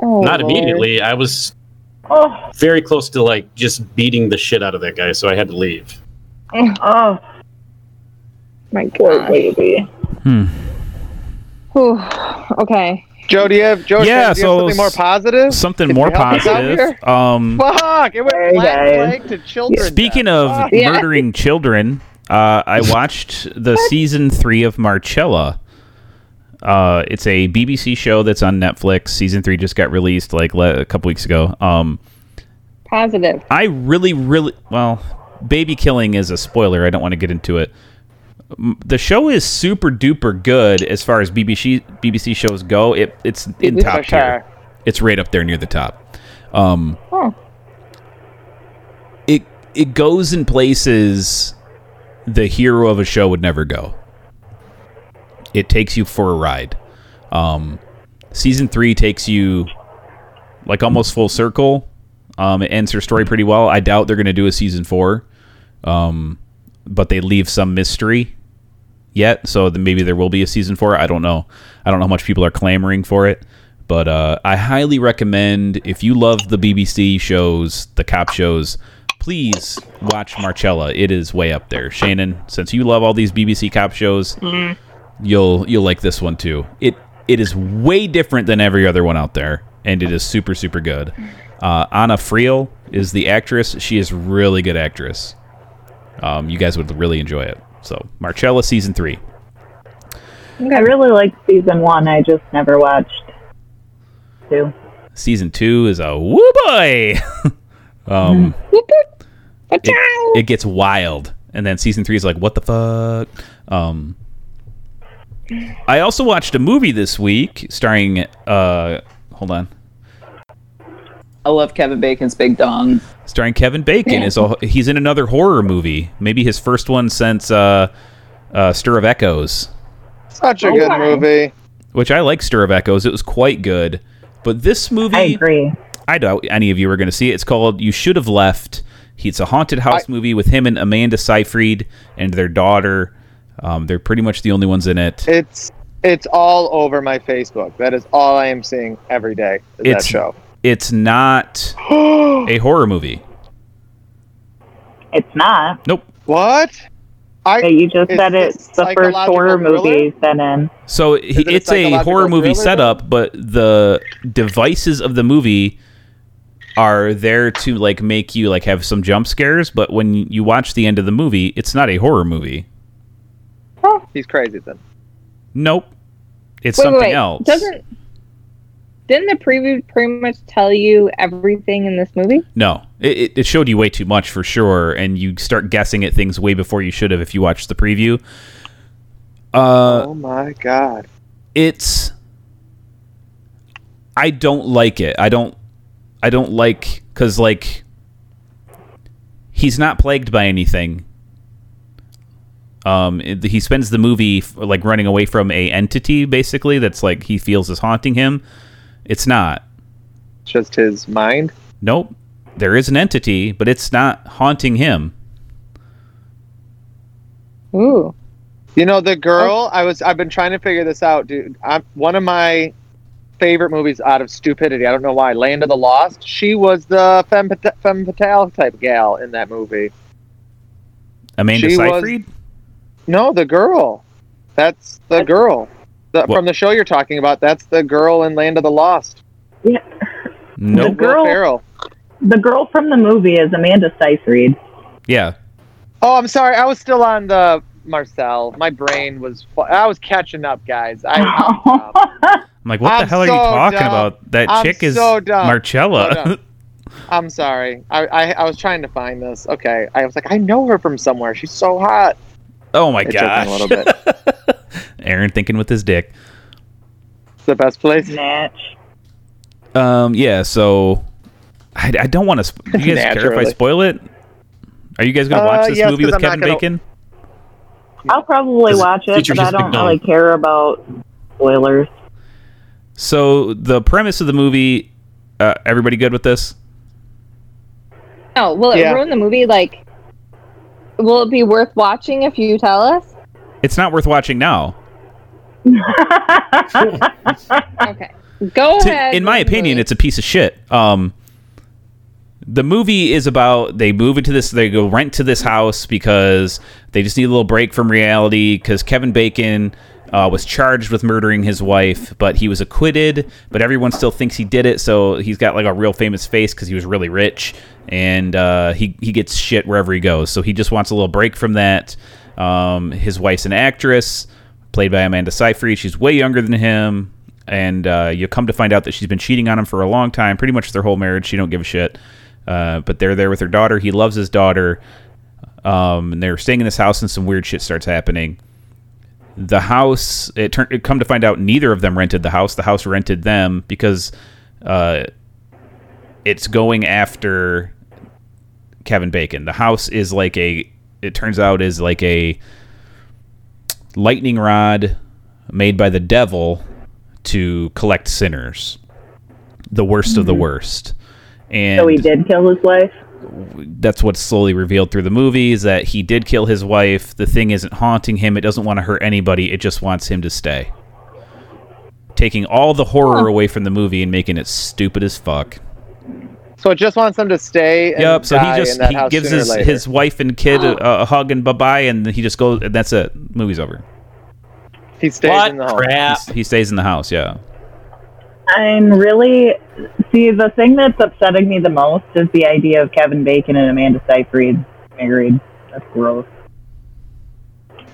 Oh, not Lord. immediately i was Oh, very close to like just beating the shit out of that guy, so I had to leave. oh, My poor baby. Hmm. Whew. Okay. Joe, do you have Joe? Yeah, do you have so something more positive? Something Can more you help us out positive. Um, Fuck! It went Hey, black to children. Speaking death. of Fuck. Yeah. murdering children, uh, I watched the season three of Marcella. Uh, it's a BBC show that's on Netflix. Season three just got released like le- a couple weeks ago. Um, Positive. I really, really well, baby killing is a spoiler. I don't want to get into it. The show is super duper good as far as BBC BBC shows go. It it's in BBC top tier. It's right up there near the top. Um, Oh, it it goes in places the hero of a show would never go. It takes you for a ride. Um, season three takes you like almost full circle. Um, it ends her story pretty well. I doubt they're going to do a season four, um, but they leave some mystery yet. So maybe there will be a season four. I don't know. I don't know how much people are clamoring for it, but uh, I highly recommend if you love the BBC shows, the cop shows, please watch Marcella. It is way up there. Shannon, since you love all these BBC cop shows, you'll you'll like this one too. It it is way different than every other one out there, and it is super super good. Uh, Anna Friel is the actress. She is really good actress. Um, you guys would really enjoy it. So Marcella season three. I really liked season one. I just never watched two. Season two is a woo boy. um, it, it gets wild, and then season three is like, what the fuck? Um, I also watched a movie this week starring. Uh, hold on. I love Kevin Bacon's Big Dong. starring Kevin Bacon. Is a, he's in another horror movie? Maybe his first one since uh, uh, Stir of Echoes, Such a Oh, good my. movie. which I like. Stir of Echoes. It was quite good. But this movie, I agree. I doubt any of you are going to see it. It's called "You Should Have Left." It's a haunted house I- movie with him and Amanda Seyfried and their daughter. Um, they're pretty much the only ones in it. It's it's all over my Facebook. That is all I am seeing every day. Is It's- that show. It's not a horror movie. It's not. Nope. what? I But you just said it's the first horror thriller? movie set in. So it it's a psychological horror movie thriller, setup, but the devices of the movie are there to like make you like have some jump scares. But when you watch the end of the movie, it's not a horror movie. he's crazy then. Nope, it's Wait, something wait, wait. else. Doesn't didn't the preview pretty much tell you everything in this movie? No, it, it- it showed you way too much for sure, and you start guessing at things way before you should have if you watched the preview. Uh, oh my god. it's I don't like it. I don't I don't like cuz like he's not plagued by anything. Um it- he spends the movie f- like running away from a entity basically that's like he feels is haunting him. It's not. It's just his mind. Nope. There is an entity, but it's not haunting him. Ooh. You know the girl. Oh. I was. I've been trying to figure this out, dude. I'm one of my favorite movies out of stupidity. I don't know why. Land of the Lost. She was the femme, femme fatale type gal in that movie. Amanda She was- Seyfried? No, the girl. That's the girl. The, What? from the show you're talking about. That's the girl in Land of the Lost. Yeah, Nope. The girl- Will the girl from the movie is Amanda Seyfried. Yeah. Oh, I'm sorry. I was still on the Marcel. My brain was. fu- I was catching up, guys. I. I'm, I'm like, what the I'm hell are you talking dumb. about? That I'm chick is so dumb. Marcella. So dumb. I'm sorry. I, I I was trying to find this. Okay. I was like, I know her from somewhere. She's so hot. oh my It took me gosh. a little bit. Aaron thinking with his dick. It's the best place. Natch. Um, yeah, so I, I don't want to. Sp- do you guys care if I spoil it? Are you guys going to watch Uh, this yes, movie 'cause with I'm Kevin gonna- Bacon? I'll probably watch it, but I don't big really care about spoilers. So the premise of the movie. Uh, everybody good with this? Oh, will it Yeah. ruin the movie? Like, will it be worth watching if you tell us? It's not worth watching now. Okay, go To- ahead. in my opinion, it's a piece of shit. Um, the movie is about they move into this, they go rent to this house because they just need a little break from reality. Because Kevin Bacon uh, was charged with murdering his wife, but he was acquitted. But everyone still thinks he did it, so he's got like a real famous face because he was really rich, and uh, he he gets shit wherever he goes. So he just wants a little break from that. Um, his wife's an actress. Played by Amanda Seyfried. She's way younger than him, and uh, you come to find out that she's been cheating on him for a long time, pretty much their whole marriage. She don't give a shit. Uh, but they're there with her daughter. He loves his daughter. Um, and they're staying in this house, and some weird shit starts happening. The house, it turned. It come to find out, neither of them rented the house. The house rented them because uh, it's going after Kevin Bacon. The house is like a. It turns out is like a lightning rod made by the devil to collect sinners, the worst of the mm-hmm. worst. And So he did kill his wife. that's what's slowly revealed through the movie is that he did kill his wife. The thing isn't haunting him. It doesn't want to hurt anybody. It just wants him to stay. Taking all the horror away from the movie and making it stupid as fuck. So it just wants them to stay. And Yep. So he just he gives his his wife and kid a, a hug and bye bye, and he just goes. And that's it. Movie's over. He stays What in the home. crap? He's- he stays in the house. Yeah. I'm really see the thing that's upsetting me the most is the idea of Kevin Bacon and Amanda Seyfried married. That's gross.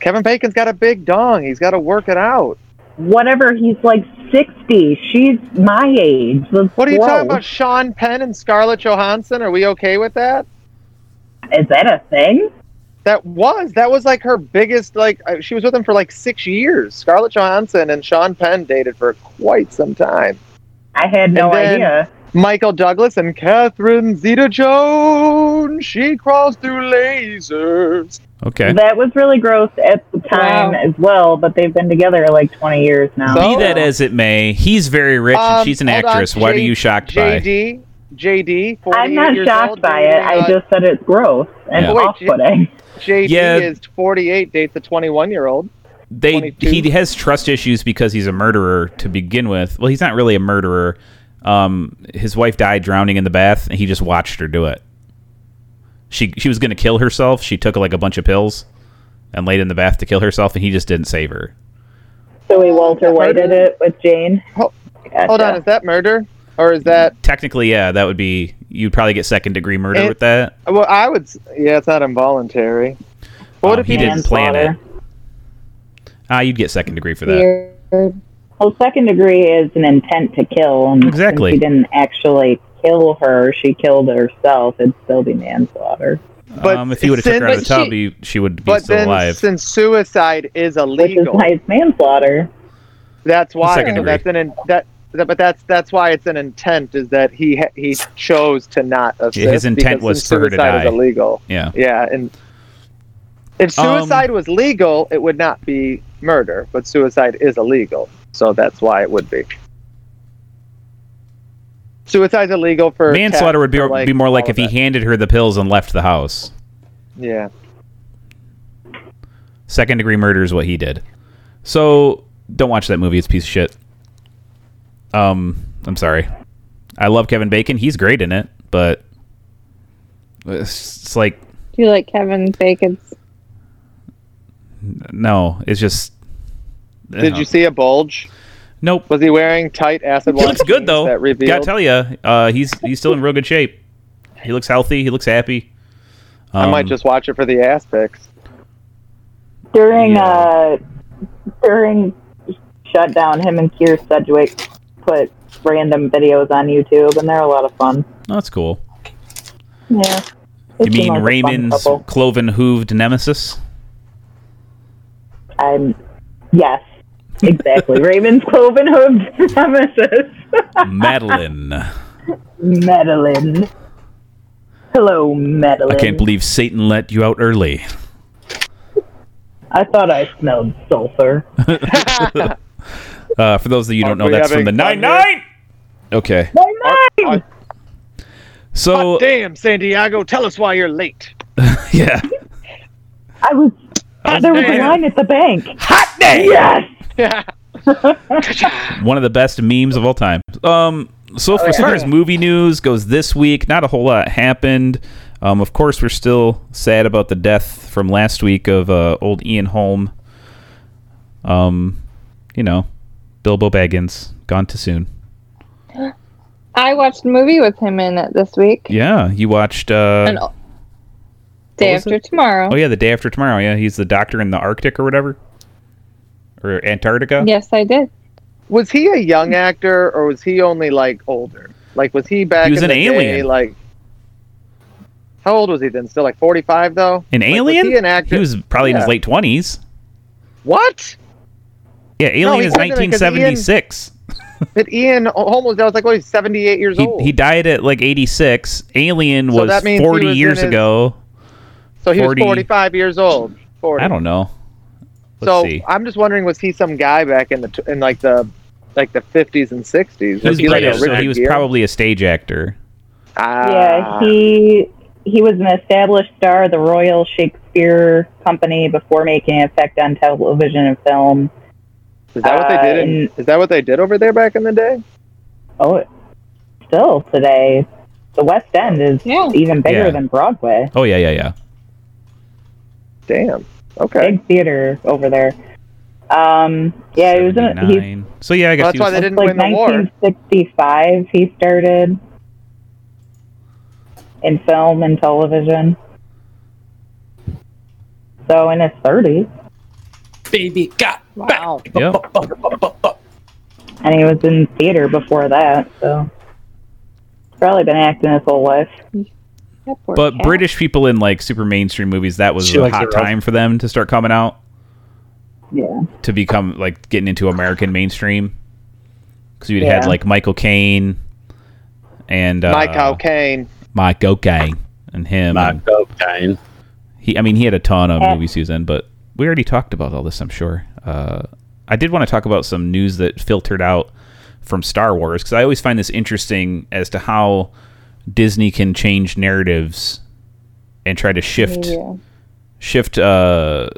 Kevin Bacon's got a big dong. He's got to work it out. Whatever, he's like sixty. She's my age. That's What are you gross. talking about? Sean Penn and Scarlett Johansson? Are we okay with that? Is that a thing? That was that was like her biggest like uh, she was with him for like six years. Scarlett Johansson and Sean Penn dated for quite some time. I had no then- idea. Michael Douglas and Catherine Zeta-Jones. She crawls through lasers. Okay. That was really gross at the time Wow. as well, but they've been together like 20 years now. So- Be that as it may, he's very rich and Um, she's an hold on, actress. Why are you shocked by? JD, JD. 48 I'm not years shocked old, by it. dating, I uh, just said it's gross and Yeah. Off-putting. JD Yeah. is 48, dates a 21 year old. They 22. he has trust issues because he's a murderer to begin with. Well, he's not really a murderer. Um, his wife died drowning in the bath, and he just watched her do it. She she was going to kill herself. She took like a bunch of pills and laid in the bath to kill herself, and he just didn't save her. So we Walter Whited it with Jane. Ho- Gotcha. Hold on, is that murder? Or is that. Technically, yeah, that would be you'd probably get second degree murder It- with that. Well, I would. Yeah, it's not involuntary. But what Um, if he he, didn't plan it. Manslaughter. Ah, you'd get second degree for that. Weird. Well, second degree is an intent to kill, and Exactly. she didn't actually kill her; she killed herself. It'd still be manslaughter, But um, if he would have took her out of the since- tub, he, she would be But still then, alive. since suicide is illegal, which is why it's manslaughter. that's why. Second so degree. that's an in, that. that- But that's that's why it's an intent is that he ha- he chose to not assist. his intent was since for her to suicide is illegal. yeah. Yeah, and if Um, suicide was legal, it would not be murder. But suicide is illegal, so that's why it would be. Suicide's illegal for Manslaughter cat- would be, like, be more like if he that. handed her the pills and left the house. Yeah. Second degree murder is what he did. So don't watch that movie. It's a piece of shit. Um, I'm sorry. I love Kevin Bacon. He's great in it, but it's, it's like Do you like Kevin Bacon's? no. It's just. Did you see a bulge? Nope. Was he wearing tight acid He looks good though. That revealed? Gotta tell you, uh, he's he's still in real good shape. He looks healthy. He looks happy. I might Um, just watch it for the ass pics. During Yeah. uh, during shutdown, him and Kyra Sedgwick put random videos on YouTube, and they're a lot of fun. That's cool. Yeah. They You seem mean like Raymond's cloven hooved nemesis? I'm yes, exactly. Raymond's cloven hooved nemesis, Madeline. Madeline. Hello, Madeline. I can't believe Satan let you out early. I thought I smelled sulfur. Uh, for those of you who don't Are know, that's from the having nine fun nine. Okay, My so Damn, San Diego, tell us why you're late. yeah, I was. Oh, there was a line at the bank. hot day. Yes. One of the best memes of all time. Um, so for, as far as movie news goes this week, not a whole lot happened. Um, of course, we're still sad about the death from last week of uh, old Ian Holm. Um, you know, Bilbo Baggins gone too soon. I watched a movie with him in it this week. Yeah, you watched. Uh, And day after it? tomorrow. oh yeah, the day after tomorrow. Yeah, he's the doctor in the Arctic or whatever. Or Antarctica. Yes, I did. Was he a young actor or was he only like older? Like was he back He was in an the alien. day, like How old was he then? Still like 45 though? An Like, was alien? he an actor? He was probably in his late twenties. What? Yeah, Alien he is wasn't, 'cause Ian- 1976. But Ian almost, I was like what he's 78 years He, old. he died at like 86. Alien So was that means he 40 was years his- ago. so he 40 was 45 years old. 40. I don't know. Let's so see. I'm just wondering, was he some guy back in the in like the like the 50s and 60s? He was Was he like a British, so he was Gere? probably a stage actor. Ah. Yeah, he he was an established star of the Royal Shakespeare Company before making an effect on television and film. Is that what they did? In, Uh, is that what they did over there back in the day? Oh, still today, the West End is Yeah. even bigger Yeah. than Broadway. Oh yeah, yeah, yeah. Damn. Okay. Big theater over there. Um, yeah, he was in. He's 79. So yeah, I guess Well, he that's why was, they didn't like win the war. 1965. He started in film and television. So in his 30s, Baby got Wow. Yep. and he was in theater before that. So probably been acting his whole life. That poor But cat. British people in like super mainstream movies, that was She a hot time for them to start coming out Yeah. to become like getting into American mainstream. Because you'd had like Michael Caine and uh, Mike O'Kane. Mike O'Kane and him. My and cocaine. he, I mean, he had a ton of movies he was in, but we already talked about all this, I'm sure. Uh, I did want to talk about some news that filtered out from Star Wars because I always find this interesting as to how Disney can change narratives and try to shift Yeah. shift uh,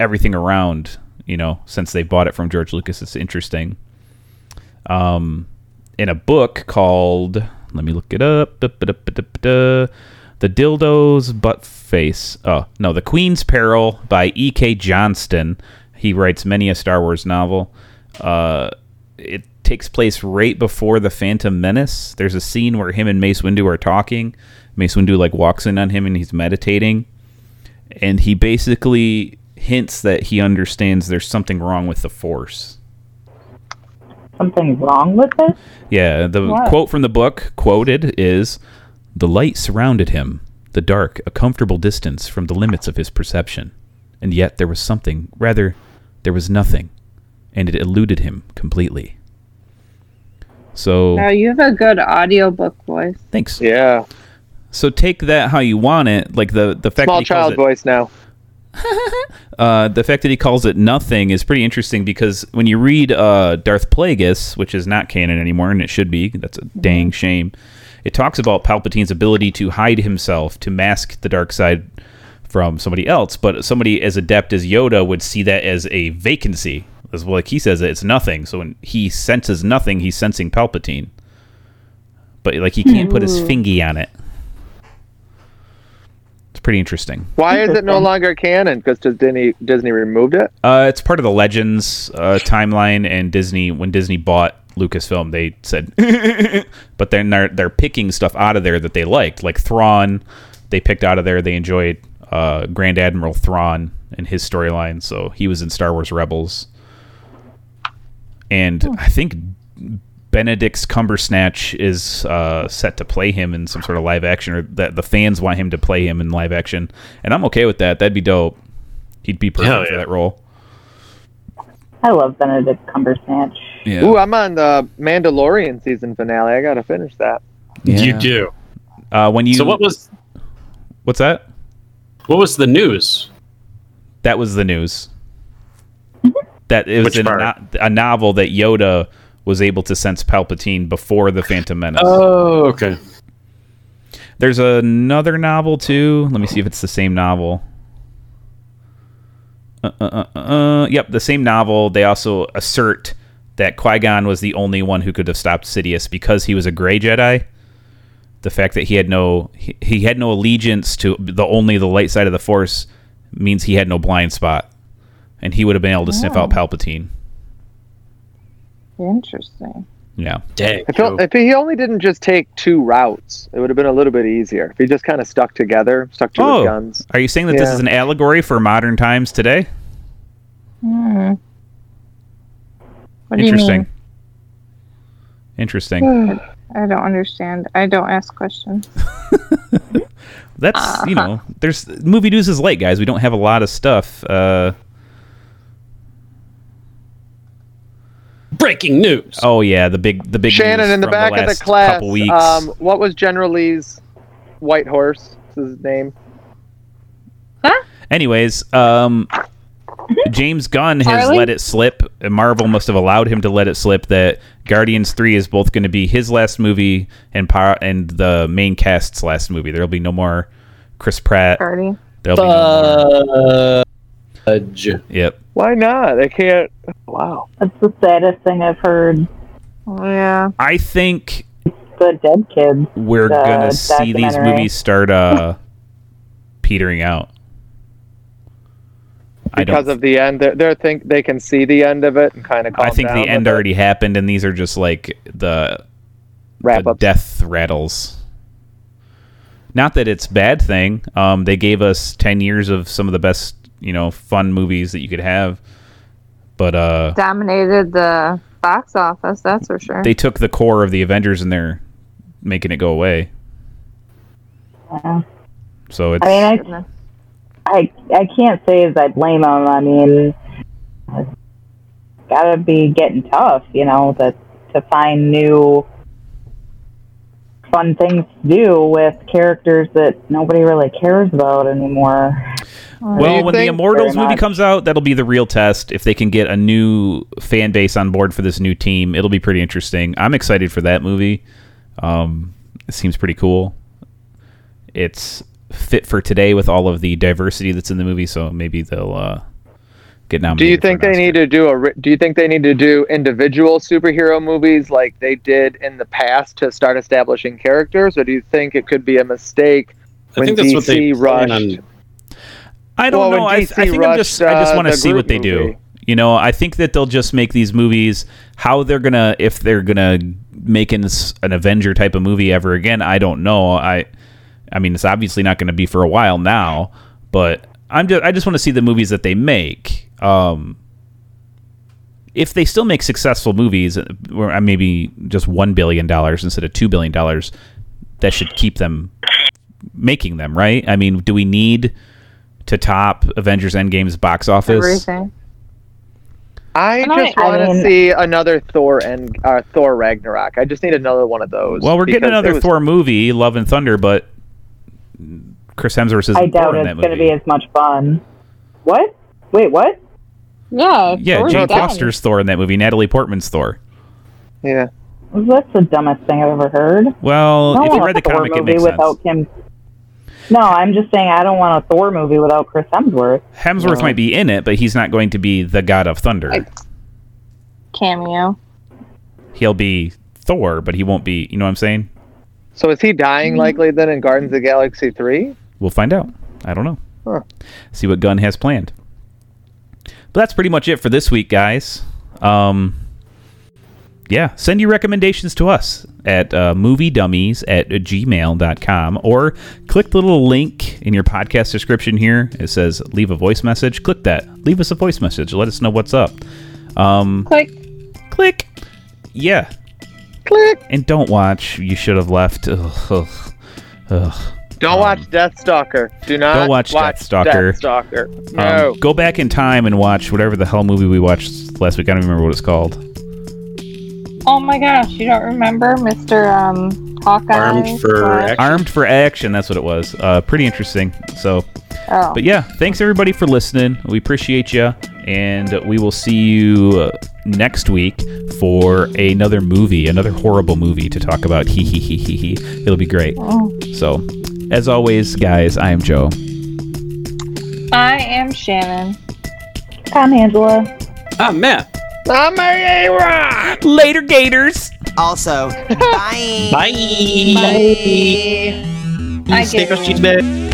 everything around. You know, since they bought it from George Lucas, it's interesting. Um, in a book called let me look it up. The Dildo's Butt Face. Oh, no, The Queen's Peril by E.K. Johnston. He writes many a Star Wars novel. Uh, it takes place right before The Phantom Menace. There's a scene where him and Mace Windu are talking. Mace Windu like walks in on him and he's meditating. And he basically hints that he understands there's something wrong with the Force. Something wrong with it? Yeah, the What? quote from the book quoted is The light surrounded him, the dark, a comfortable distance from the limits of his perception. And yet there was something, rather, there was nothing, and it eluded him completely. So, Wow, you have a good audiobook voice. thanks. Yeah. So take that how you want it. Like the the fact that Small he calls child it, voice now. uh, the fact that he calls it nothing is pretty interesting because when you read uh, Darth Plagueis, which is not canon anymore, and it should be, that's a dang shame. It talks about Palpatine's ability to hide himself, to mask the dark side from somebody else, but somebody as adept as Yoda would see that as a vacancy. As well, like he says, it's nothing. So when he senses nothing, he's sensing Palpatine. But like he can't put his fingy on it. It's pretty interesting. Why is it no Interesting. longer canon? Because Disney Disney removed it. Uh, it's part of the Legends uh, timeline, and Disney. When Disney bought Lucasfilm, they said, but then they're they're picking stuff out of there that they liked, like Thrawn. They picked out of there. They enjoyed uh, Grand Admiral Thrawn and his storyline, so he was in Star Wars Rebels. And I think Benedict's Cumbersnatch is uh, set to play him in some sort of live action, or that the fans want him to play him in live action, and I'm okay with that. That'd be dope. He'd be perfect Hell for that role. I love Benedict Cumbersnatch. Yeah. Ooh, I'm on the Mandalorian season finale. I gotta finish that. You do. Uh, when you So what was what's that? what was the news? That was the news. That it was in a, no- a novel that Yoda was able to sense Palpatine before the Phantom Menace. Oh, okay. There's another novel too. Let me see if it's the same novel. Uh, uh, uh, uh, uh, yep, the same novel. They also assert that Qui Gon was the only one who could have stopped Sidious because he was a Gray Jedi. The fact that he had no he, he had no allegiance to the only the light side of the Force means he had no blind spot, and he would have been able to sniff out Palpatine. Interesting. Yeah, Dang. If, he- if he only didn't just take two routes, it would have been a little bit easier. If he just kind of stuck together, stuck to Oh. his guns. are you saying that this is an allegory for modern times today? Hmm. What do you Interesting. mean? Interesting. I don't understand. I don't ask questions. That's you know, there's movie news is late, guys. We don't have a lot of stuff. Uh, Breaking news. oh yeah, the big the big Shannon news in the from back of the last class. Couple weeks. Um, what was General Lee's white horse? His name? Huh? Anyways, um, James Gunn has Harley? let it slip. Marvel must have allowed him to let it slip that Guardians Three is both going to be his last movie and par- and the main cast's last movie. There'll be no more Chris Pratt. Party. There'll be no more. Fudge. Yep. Why not? I can't. Wow. That's the saddest thing I've heard. Yeah. I think The dead kids. we're The gonna see these movies start uh petering out. Because of the end, they they think they can see the end of it and kind of. I think the end already happened, and these are just like the wrap the up. death rattles. Not that it's bad thing. Um, they gave us ten years of some of the best, you know, fun movies that you could have. But uh, Dominated the box office, that's for sure. they took the core of the Avengers and they're making it go away. Yeah. So it's I mean, I I I can't say as I blame them. I mean, it's gotta be getting tough, you know, to to find new fun things to do with characters that nobody really cares about anymore. Well, you when the Immortals movie much. comes out, that'll be the real test. If they can get a new fan base on board for this new team, it'll be pretty interesting. I'm excited for that movie. Um, it seems pretty cool. It's fit for today with all of the diversity that's in the movie, so maybe they'll uh, get nominated. Do you think for an they need to do a? ri- Do you think they need to do individual superhero movies like they did in the past to start establishing characters, or do you think it could be a mistake I when think that's what they DC rushed? I don't Well, know. I, I think I'm just. I just uh, want to see what they movie. do. You know, I think that they'll just make these movies. How they're gonna, if they're gonna make an, an Avenger type of movie ever again, I don't know. I, I mean, it's obviously not going to be for a while now. But I'm just. I just want to see the movies that they make. Um, if they still make successful movies, or uh, maybe just one billion dollars instead of two billion dollars, that should keep them making them, right? I mean, do we need to top Avengers Endgame's box office? Everything. I And I- just I want to see another Thor and uh, Thor Ragnarok. I just need another one of those. Well, we're getting another was- Thor movie, Love and Thunder, but Chris Hemsworth is I doubt it's going to be as much fun. What? Wait, what? Yeah. yeah, Thor's Jane. Foster's Thor in that movie, Natalie Portman's Thor. Yeah. That's the dumbest thing I've ever heard. Well, I don't if you want read the Thor comic, it movie makes sense. Kim. No, I'm just saying I don't want a Thor movie without Chris Hemsworth. Hemsworth No. might be in it, but he's not going to be the God of Thunder. I- Cameo. He'll be Thor, but he won't be. You know what I'm saying? So is he dying likely then in Guardians of the Galaxy three? We'll find out. I don't know. Huh. See what Gunn has planned. But that's pretty much it for this week, guys. Um, yeah, send your recommendations to us at uh, moviedummies at gmail.com or click the little link in your podcast description here. It says leave a voice message. Click that. Leave us a voice message. Let us know what's up. Um, Click. click. Yeah. Click. And don't watch. You should have left. Ugh, ugh, ugh. Don't watch Deathstalker. Do not Don't watch Deathstalker. Deathstalker. Um, No. go back in time and watch whatever the hell movie we watched last week. I don't even remember what it's called. Oh my gosh, you don't remember Mr. Um, Hawkeye? Armed for What? Action. Armed for Action. That's what it was. Uh, pretty interesting. So, Oh. but yeah, thanks everybody for listening. We appreciate you, and we will see you uh, next week for another movie, another horrible movie to talk about. Hee hee hee hee hee. It'll be great. Oh. So, as always, guys, I am Joe. I am Shannon. I'm Angela. I'm Matt. I'm a rock. Later, Gators. Also, bye. Bye. I Steak get or cheese bag.